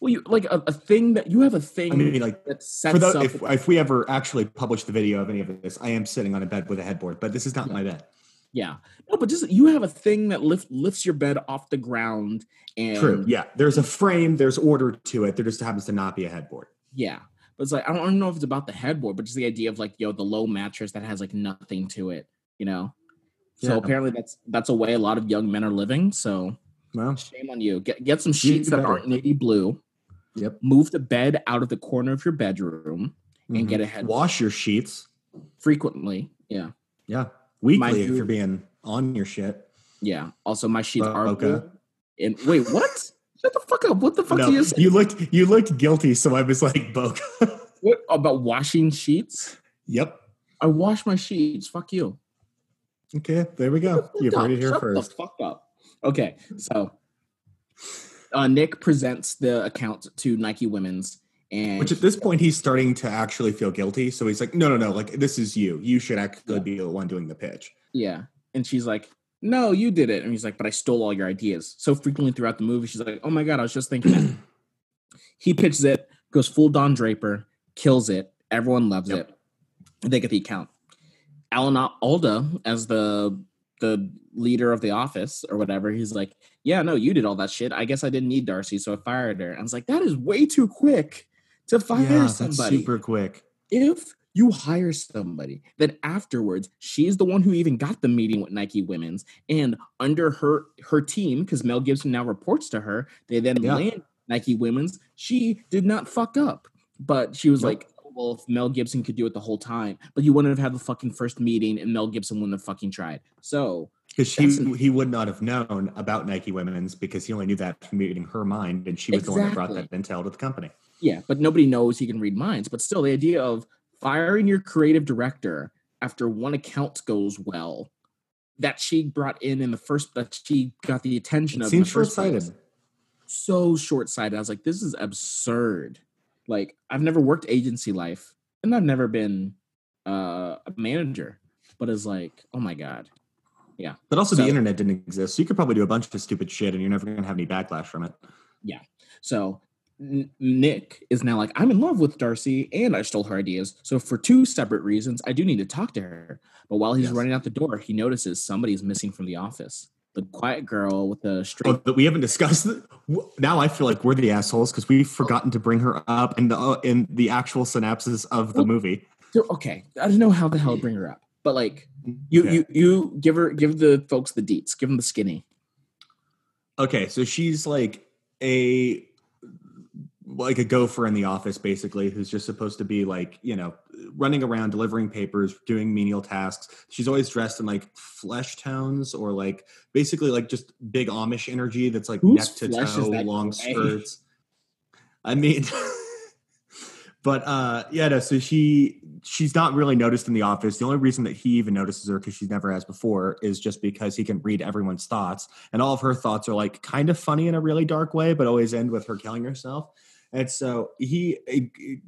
Well you like a, a thing that you have a thing I mean, like that sets for the, up if if we ever actually publish the video of any of this, I am sitting on a bed with a headboard, but this is not my bed. Yeah. No, but just you have a thing that lift, lifts your bed off the ground and True. Yeah. There's a frame. There's order to it. There just happens to not be a headboard. yeah. But it's like I don't, I don't know if it's about the headboard, but just the idea of like, yo, the low mattress that has like nothing to it, you know? Yeah. So apparently that's that's a way a lot of young men are living. So Well, shame on you. Get get some sheets that aren't navy blue. Yep. Move the bed out of the corner of your bedroom and mhm. get a head wash your sheets. frequently. Yeah. Yeah. Weekly Mind if you- you're being on your shit. Yeah. Also my sheets are Okay. blue. And wait, what? <laughs> Shut the fuck up. What the fuck No, do you say? you looked you looked guilty, so I was like, Boka. <laughs> What about washing sheets? yep. I wash my sheets. Fuck you. Okay, there we go. You've heard it here fuck- first. Shut the fuck up. Okay, so uh, Nick presents the account to Nike Women's, and Which at this point he's starting to actually feel guilty. So he's like, no, no, no, like this is you. You should actually be the one doing the pitch. yeah, and she's like, "No, you did it," and he's like, "But I stole all your ideas." So frequently throughout the movie, she's like, "Oh my god, I was just thinking." that." <clears throat> he pitches it, goes full Don Draper, kills it. Everyone loves Yep. it. They get the account. Alan Alda, as the the leader of the office or whatever, he's like, "Yeah, no, you did all that shit. I guess I didn't need Darcy, so I fired her." I was like, "That is way too quick to fire yeah, somebody." super quick. if you hire somebody then afterwards she's the one who even got the meeting with nike women's and under her her team because mel gibson now reports to her they then Yeah. land nike women's she did not fuck up but she was Nope. like "Oh, well if mel gibson could do it the whole time but you wouldn't have had the fucking first meeting and mel gibson wouldn't have fucking tried so Because he an- he would not have known about Nike Women's because he only knew that from reading her mind, and she was the one that brought that intel to the company. Yeah, but nobody knows he can read minds. But still, the idea of firing your creative director after one account goes well, that she brought in in the first, that she got the attention It of. seems first short sighted. So short sighted. I was like, this is absurd. Like, I've never worked agency life, and I've never been uh, a manager. But it's like, oh my god, Yeah. But also, So- the internet didn't exist, so you could probably do a bunch of stupid shit, and you're never going to have any backlash from it. Yeah. So N- Nick is now like, I'm in love with Darcy and I stole her ideas. So, for two separate reasons, I do need to talk to her. But while he's Yes. running out the door, he notices somebody's missing from the office. The quiet girl with the straight. Oh, but we haven't discussed. W- <laughs> Now I feel like we're the assholes because we've forgotten to bring her up in the uh, in the actual synopsis of the Well, movie. So, okay, I don't know how the hell to bring her up, but like, you Yeah. you you give her give the folks the deets, give them the skinny. Okay, so she's like a like a gopher in the office, basically, who's just supposed to be like you know running around delivering papers, doing menial tasks. She's always dressed in like flesh tones or like basically like just big Amish energy that's like Whose neck to toe, long gray? skirts. I mean. <laughs> But uh yeah, no, so she she's not really noticed in the office. The only reason that he even notices her because she's never has before is just because he can read everyone's thoughts. And all of her thoughts are like kind of funny in a really dark way, but always end with her killing herself. And so he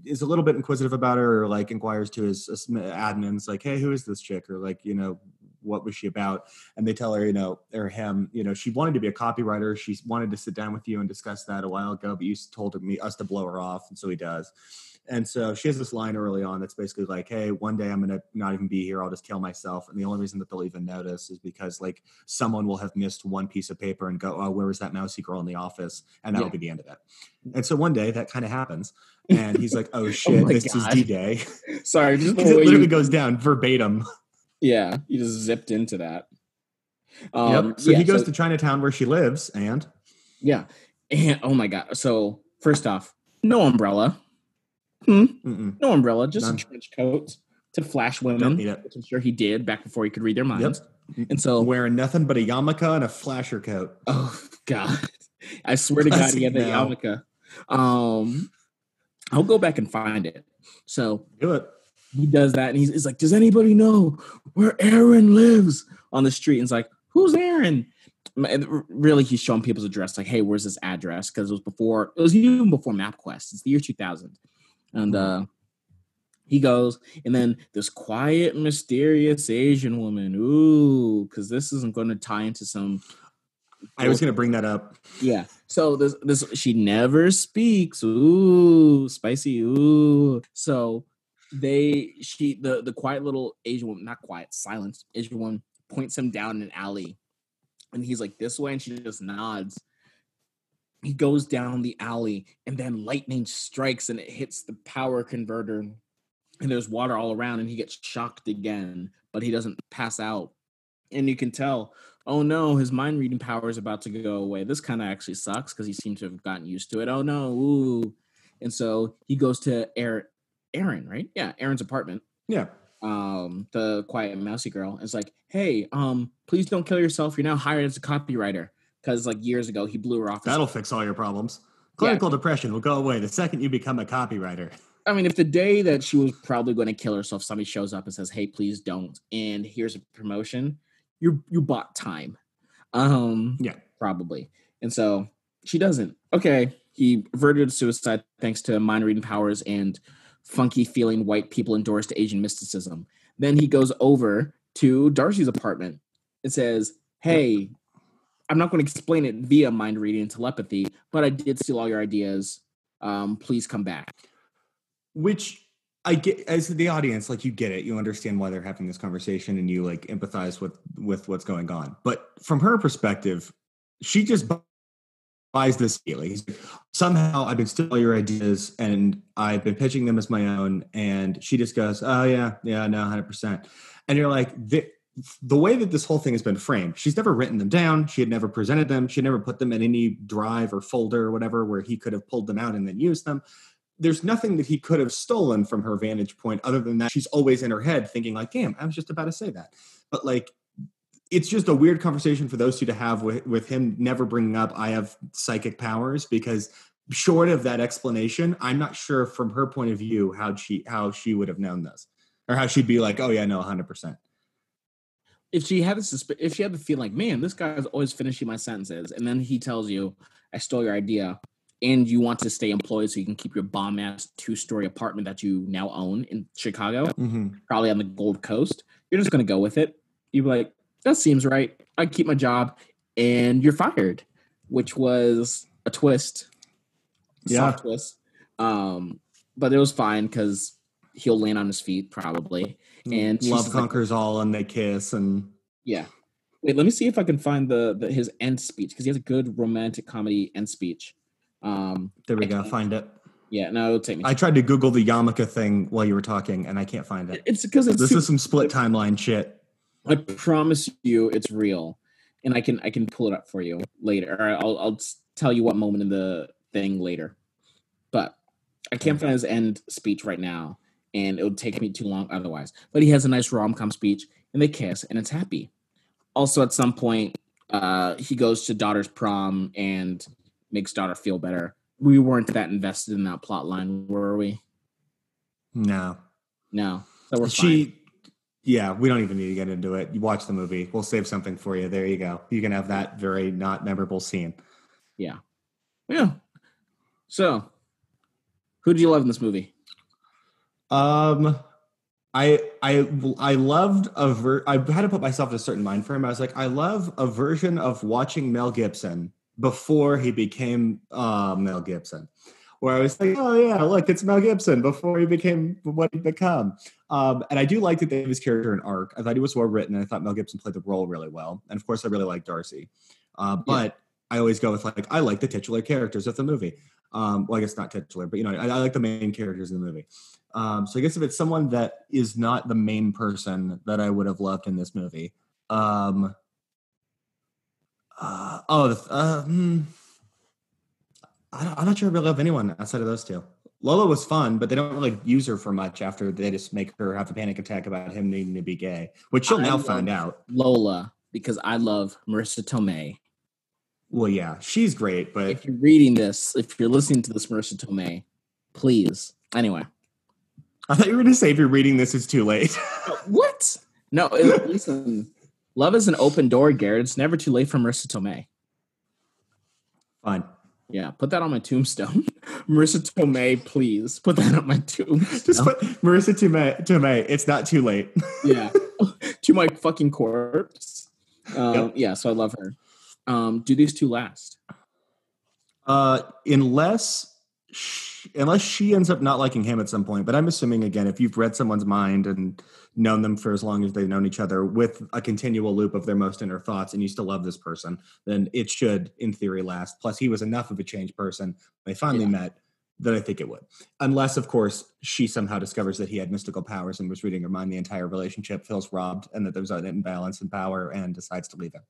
is a little bit inquisitive about her, or like inquires to his his admins, like, "Hey, who is this chick?" Or like, you know, what was she about? And they tell her, you know, or him, you know, she wanted to be a copywriter. She wanted to sit down with you and discuss that a while ago, but you told me us to blow her off, and so he does. And so she has this line early on that's basically like, "Hey, one day I'm gonna not even be here. I'll just kill myself." And the only reason that they'll even notice is because like someone will have missed one piece of paper and go, "Oh, where was that mousy girl in the office?" And that'll Yeah. be the end of it. And so one day that kind of happens, <laughs> and he's like, "Oh shit, my this God. is D Day." <laughs> Sorry, <laughs> just it literally you, goes down verbatim. yeah, you just zipped into that. Um, yep. So yeah, he goes to Chinatown where she lives, and yeah, and oh my god. So first off, no umbrella, mm-mm, no umbrella, just None. a trench coat to flash women, which I'm sure he did back before he could read their Yep. minds. And so, Wearing nothing but a yarmulke and a flasher coat. oh god, I swear to God, he had the yarmulke. Um, I'll go back and find it. So Do it. he does that and he's, he's like, Does anybody know where Aaron lives on the street? And it's like, Who's Aaron? And really, he's showing people's address, like, Hey, where's this address? Because it was before, it was even before MapQuest. It's the year 2000. And uh, he goes, and then this quiet, mysterious Asian woman. Ooh, because this isn't going to tie into some I was going to bring that up. yeah. So this this she never speaks. Ooh, spicy. Ooh. So they she the the quiet little Asian woman, not quiet, silent Asian woman points him down an alley, and he's like this way, and she just nods. He goes down the alley, and then lightning strikes, and it hits the power converter, and there's water all around, and he gets shocked again, but he doesn't pass out, and you can tell oh no, his mind reading power is about to go away. This kind of actually sucks because he seems to have gotten used to it. Oh no, ooh. And so he goes to Aaron, Aaron, right? Yeah, Aaron's apartment. Yeah. Um, the quiet mousy girl. It's like, hey, um, please don't kill yourself. You're now hired as a copywriter. Because like years ago, he blew her off. That'll fix all your problems. Clinical depression will go away the second you become a copywriter. <laughs> I mean, if the day that she was probably going to kill herself, somebody shows up and says, "Hey, please don't," and here's a promotion, you you bought time. Um, Yeah. probably. And so she doesn't. Okay, he averted suicide thanks to mind reading powers and funky feeling white people endorsed Asian mysticism. Then he goes over to Darcy's apartment and says, "Hey, I'm not going to explain it via mind reading and telepathy, but I did steal all your ideas. Um, please come back." Which I get as the audience, like you get it, you understand why they're having this conversation, and you like empathize with with what's going on. But from her perspective, she just buys this feeling. Somehow, I've been stealing all your ideas, and I've been pitching them as my own. And she just goes, "Oh yeah, yeah, no, hundred percent." And you're like, the, way that this whole thing has been framed, she's never written them down. She had never presented them. She had never put them in any drive or folder or whatever where he could have pulled them out and then used them there's nothing that he could have stolen from her vantage point other than that she's always in her head thinking like damn i was just about to say that but like it's just a weird conversation for those two to have with, with him never bringing up i have psychic powers because short of that explanation i'm not sure from her point of view how she how she would have known this or how she'd be like oh yeah no 100% if she had a susp- if she had the feeling like, man, this guy's always finishing my sentences, and then he tells you, I stole your idea, and you want to stay employed so you can keep your bomb ass two story apartment that you now own in Chicago, mm-hmm. probably on the Gold Coast, you're just gonna go with it. You'd be like, that seems right. I keep my job, and you're fired, which was a twist. Yeah. soft twist. Um, but it was fine because he'll land on his feet probably. And she's love like- conquers all, and they kiss, and Yeah. Wait, let me see if I can find the, the his end speech because he has a good romantic comedy end speech. Um, there we I go. Find it. yeah, no, it'll take me. I tried to Google the yarmulke thing while you were talking, and I can't find it. it's because it's This too- is some split timeline shit. I promise you, it's real, and I can I can pull it up for you later. Or I'll I'll tell you what moment in the thing later. But I can't find his end speech right now, and it would take me too long otherwise. But he has a nice rom com speech, and they kiss, and it's happy. Also, at some point, uh, he goes to daughter's prom and makes daughter feel better. We weren't that invested in that plot line, were we? No, No, so we're fine. she. Yeah, we don't even need to get into it. You watch the movie. We'll save something for you. There you go. You can have that very not memorable scene. Yeah. Yeah. So, who do you love in this movie? Um, I I I loved a ver- I had to put myself in a certain mind frame. I was like, I love a version of watching Mel Gibson before he became uh, Mel Gibson, where I was like, oh yeah, look, it's Mel Gibson before he became what he become. Um, and I do like that they gave his character an arc. I thought he was well written. and I thought Mel Gibson played the role really well, and of course, I really like Darcy. Uh, but I always go with like I like the titular characters of the movie. Um, well, I guess not titular, but you know, I, I like the main characters in the movie. Um, so I guess if it's someone that is not the main person that I would have loved in this movie, um, uh, oh, uh, hmm, I I'm not sure I really love anyone outside of those two. Lola was fun, but they don't really use her for much after they just make her have a panic attack about him needing to be gay, which she'll I now find out. Lola, because I love Marisa Tomei. Well, yeah, she's great, but If you're reading this, if you're listening to this, Marisa Tomei, please. Anyway. I thought you were going to say if you're reading this, it's too late. <laughs> What? No, it- listen. Love is an open door, Garrett. It's never too late for Marisa Tomei. Fine. Yeah, put that on my tombstone. <laughs> Marisa Tomei, please put that on my tombstone. Just put Marisa Tomei. Tomei. It's not too late. <laughs> yeah, to my fucking corpse. Um, Yep. Yeah, so I love her. Um, do these two last? Uh, unless unless she ends up not liking him at some point. But I'm assuming again, if you've read someone's mind and known them for as long as they've known each other, with a continual loop of their most inner thoughts, and you still love this person, then it should, in theory, last. Plus, he was enough of a changed person when they finally Yeah. met that I think it would. Unless, of course, she somehow discovers that he had mystical powers and was reading her mind the entire relationship, feels robbed, and that there's an imbalance in power, and decides to leave him.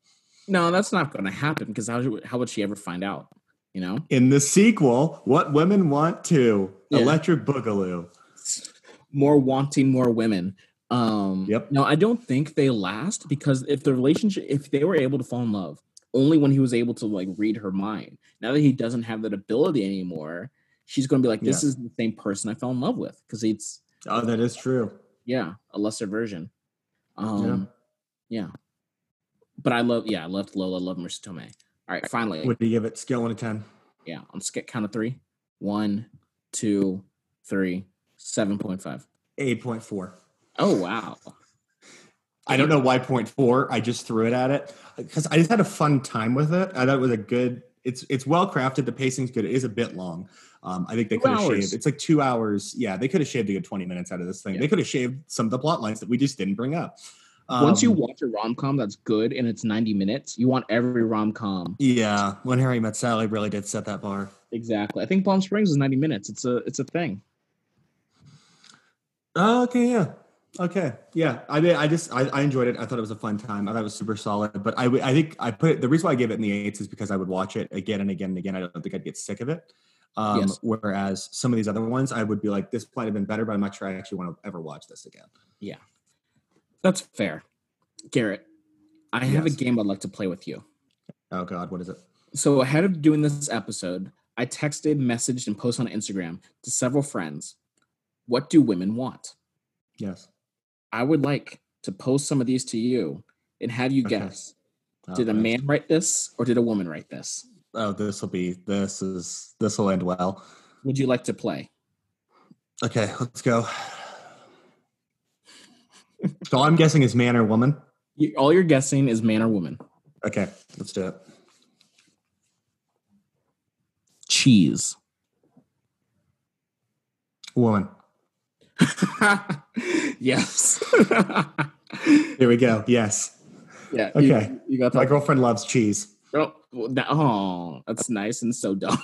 No, that's not going to happen because how, how would she ever find out? You know? In the sequel, what women want to Yeah. Electric Boogaloo. more wanting more women. Um, Yep. No, I don't think they last because if the relationship, if they were able to fall in love only when he was able to like read her mind, now that he doesn't have that ability anymore, she's going to be like, this Yeah. is the same person I fell in love with because it's, Oh, that is true. yeah, a lesser version. Um, yeah. But I love, yeah, I loved Lola, I love Marisa Tomei. All right, finally. Would you give it scale one to ten? yeah, on skip count of three. One, two, three, 7.5. Eight point four. Oh, wow. I don't know why point four. I just threw it at it because I just had a fun time with it. I thought it was a good. It's it's well crafted. The pacing's good. It is a bit long. Um, I think they could have shaved. It's like two hours. Yeah, they could have shaved a good twenty minutes out of this thing. Yeah. They could have shaved some of the plot lines that we just didn't bring up. Once you Um, watch a rom com that's good and it's 90 minutes, you want every rom com. yeah, when Harry met Sally really did set that bar. Exactly. I think Palm Springs is 90 minutes. It's a it's a thing. Oh, okay, yeah. Okay, yeah. I mean, I just I, I enjoyed it. I thought it was a fun time. I thought it was super solid. But I I think I put it, the reason why I gave it in the eights is because I would watch it again and again and again. I don't think I'd get sick of it. Um, Yes. Whereas some of these other ones, I would be like, this might have been better, but I'm not sure I actually want to ever watch this again. That's fair. Garrett, I have a game I'd like to play with you. Oh God, what is it? So ahead of doing this episode, I texted, messaged, and posted on Instagram to several friends. What do women want? Yes. I would like to post some of these to you and have you Okay. guess. Oh, Did a man write this or did a woman write this? Oh, this will be. This is. This will end well. Would you like to play? Okay, let's go. So I'm guessing is man or woman. You- All you're guessing is man or woman. Okay, let's do it. Cheese. Woman. <laughs> yes. <laughs> Here we go. Yes. yeah. Okay. You, you got My girlfriend loves cheese. Oh, that- oh, that's nice and so dumb.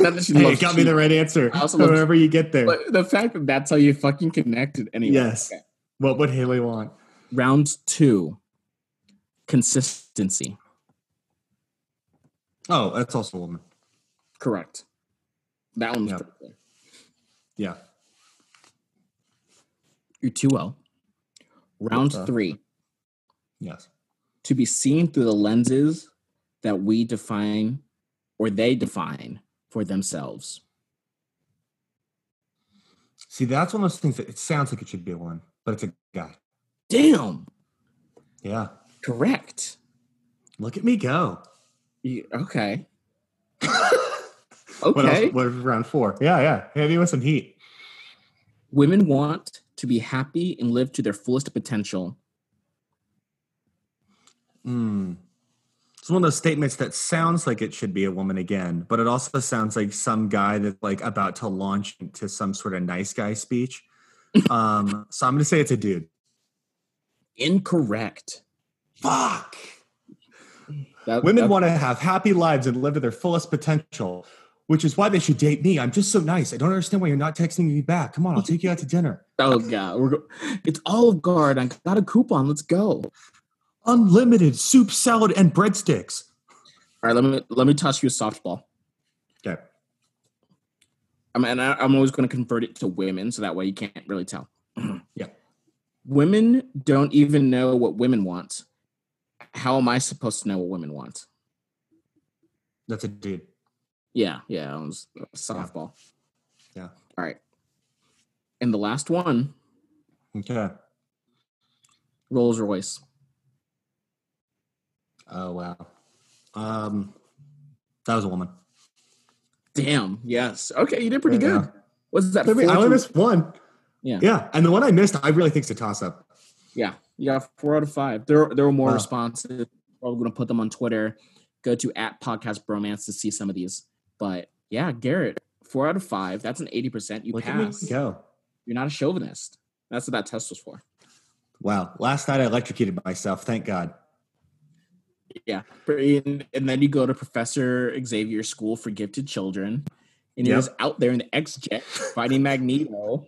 Not <laughs> that she Hey, got me the right answer. However you get there. But the fact that that's how you fucking connected anyway. Yes. Okay. What would Haley want? Round two. Consistency. Oh, that's also a woman. Correct. That one's was Yeah. pretty clear. Yeah. You're 2 0. Round three. Yes. To be seen through the lenses that we define or they define for themselves. See, that's one of those things that it sounds like it should be a woman, but it's a guy. Damn. Yeah. Correct. Look at me go. You- <laughs> okay. What Okay. else? What round four? Yeah, yeah. Me with some heat. Women want to be happy and live to their fullest potential. Hmm. It's one of those statements that sounds like it should be a woman again, but it also sounds like some guy that's like about to launch into some sort of nice guy speech. Um, so I'm gonna say it's a dude. Incorrect. Fuck. That, Women want to have happy lives and live to their fullest potential, which is why they should date me. I'm just so nice. I don't understand why you're not texting me back. Come on, I'll take you out to dinner. Oh god, we're go- it's Olive Garden. I got a coupon. Let's go. Unlimited soup, salad, and breadsticks. All right, let me let me toss you a softball. Okay. I mean, I, I'm always going to convert it to women, so that way you can't really tell. <clears throat> Yeah. Women don't even know what women want. How am I supposed to know what women want? That's a dude. Yeah, yeah, it was softball. Yeah. All right. And the last one, Okay. Rolls Royce. Oh wow. Um, that was a woman. Damn. Yes. Okay, you did pretty Yeah. good. What's that? I mean, I only missed one. Yeah. Yeah, and the one I missed, I really think is a toss up. Yeah, you got four out of five. There, there were more Wow. responses. We're going to put them on Twitter. Go to at podcast bromance to see some of these. But yeah, Garrett, four out of five. That's an eighty percent. You Look pass. go. You're not a chauvinist. That's what that test was for. Wow. Last night I electrocuted myself. Thank God. Yeah, and, and then you go to Professor Xavier School for Gifted Children, and he Yep. was out there in the X Jet fighting Magneto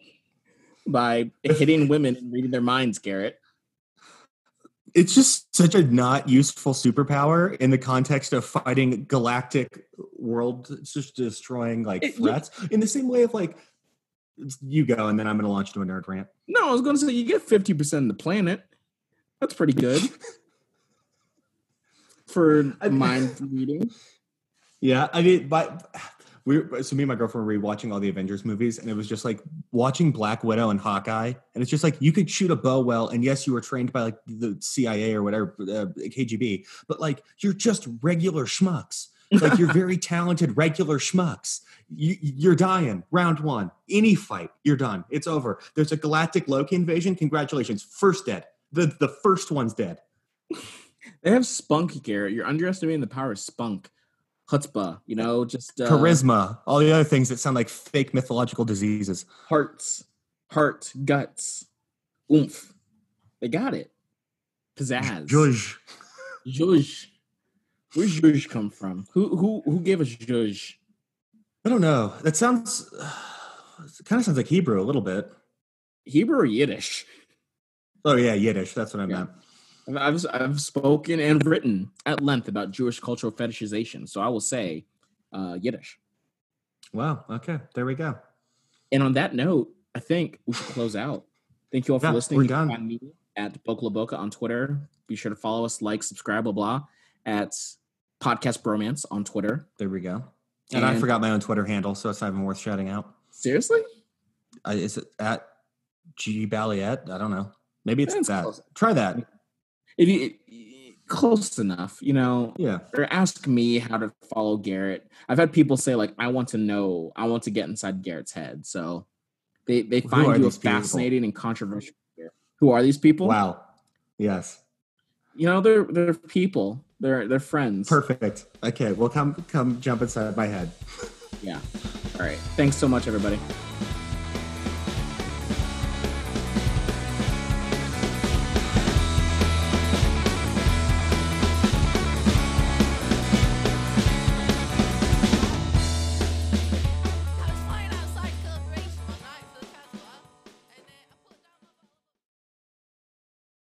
by hitting women and reading their minds. Garrett. It's just such a not useful superpower in the context of fighting galactic world, just destroying like It- threats. In the same way of like, you go, and then I'm going to launch into a nerd rant. No, I was going to say you get fifty percent of the planet. That's pretty good <laughs> for <laughs> I- mind reading. Yeah, I mean, but we were, so me and my girlfriend were rewatching all the Avengers movies, and it was just like watching Black Widow and Hawkeye, and it's just like you could shoot a bow well, and yes, you were trained by like the CIA or whatever, uh, KGB, but like you're just regular schmucks. Like you're very <laughs> talented regular schmucks. You, you're dying. Round one, any fight, you're done. It's over. There's a galactic Loki invasion. Congratulations, first dead. The the first one's dead. <laughs> They have spunk, Garrett. You're underestimating the power of spunk. Chutzpah, you know, just uh, Charisma, all the other things that sound like fake mythological diseases. hearts, heart, guts, oomph. They got it. Pizzazz. Zhuzh. Zhuzh. Where's Zhuzh come from? Who who who gave us Zhuzh? I don't know. That sounds <sighs> it kind of sounds like Hebrew a little bit. Hebrew or Yiddish? Oh yeah, Yiddish. That's what I Yeah. meant. I've, I've spoken and written at length about Jewish cultural fetishization, so I will say uh, Yiddish. Wow. Okay. There we go. And on that note, I think we should close out. Thank you all for Yeah, listening. we're done. Find me at Boca La Boca on Twitter. Be sure to follow us, like, subscribe, blah blah. At Podcast Bromance on Twitter. There we go. And, I forgot my own Twitter handle, so it's not even worth shouting out. Seriously? I, is it at G Balliet? I don't know. Maybe it's That's that. close. Try that. If you close enough, you know, Yeah. or ask me how to follow Garrett. I've had people say like, I want to know, I want to get inside Garrett's head. So they they find you a these people? fascinating and controversial. figure. Who are these people? Wow. Yes. You know, they're they're people. They're they're friends. Perfect. Okay. Well, come come jump inside my head. Yeah. All right. Thanks so much, everybody.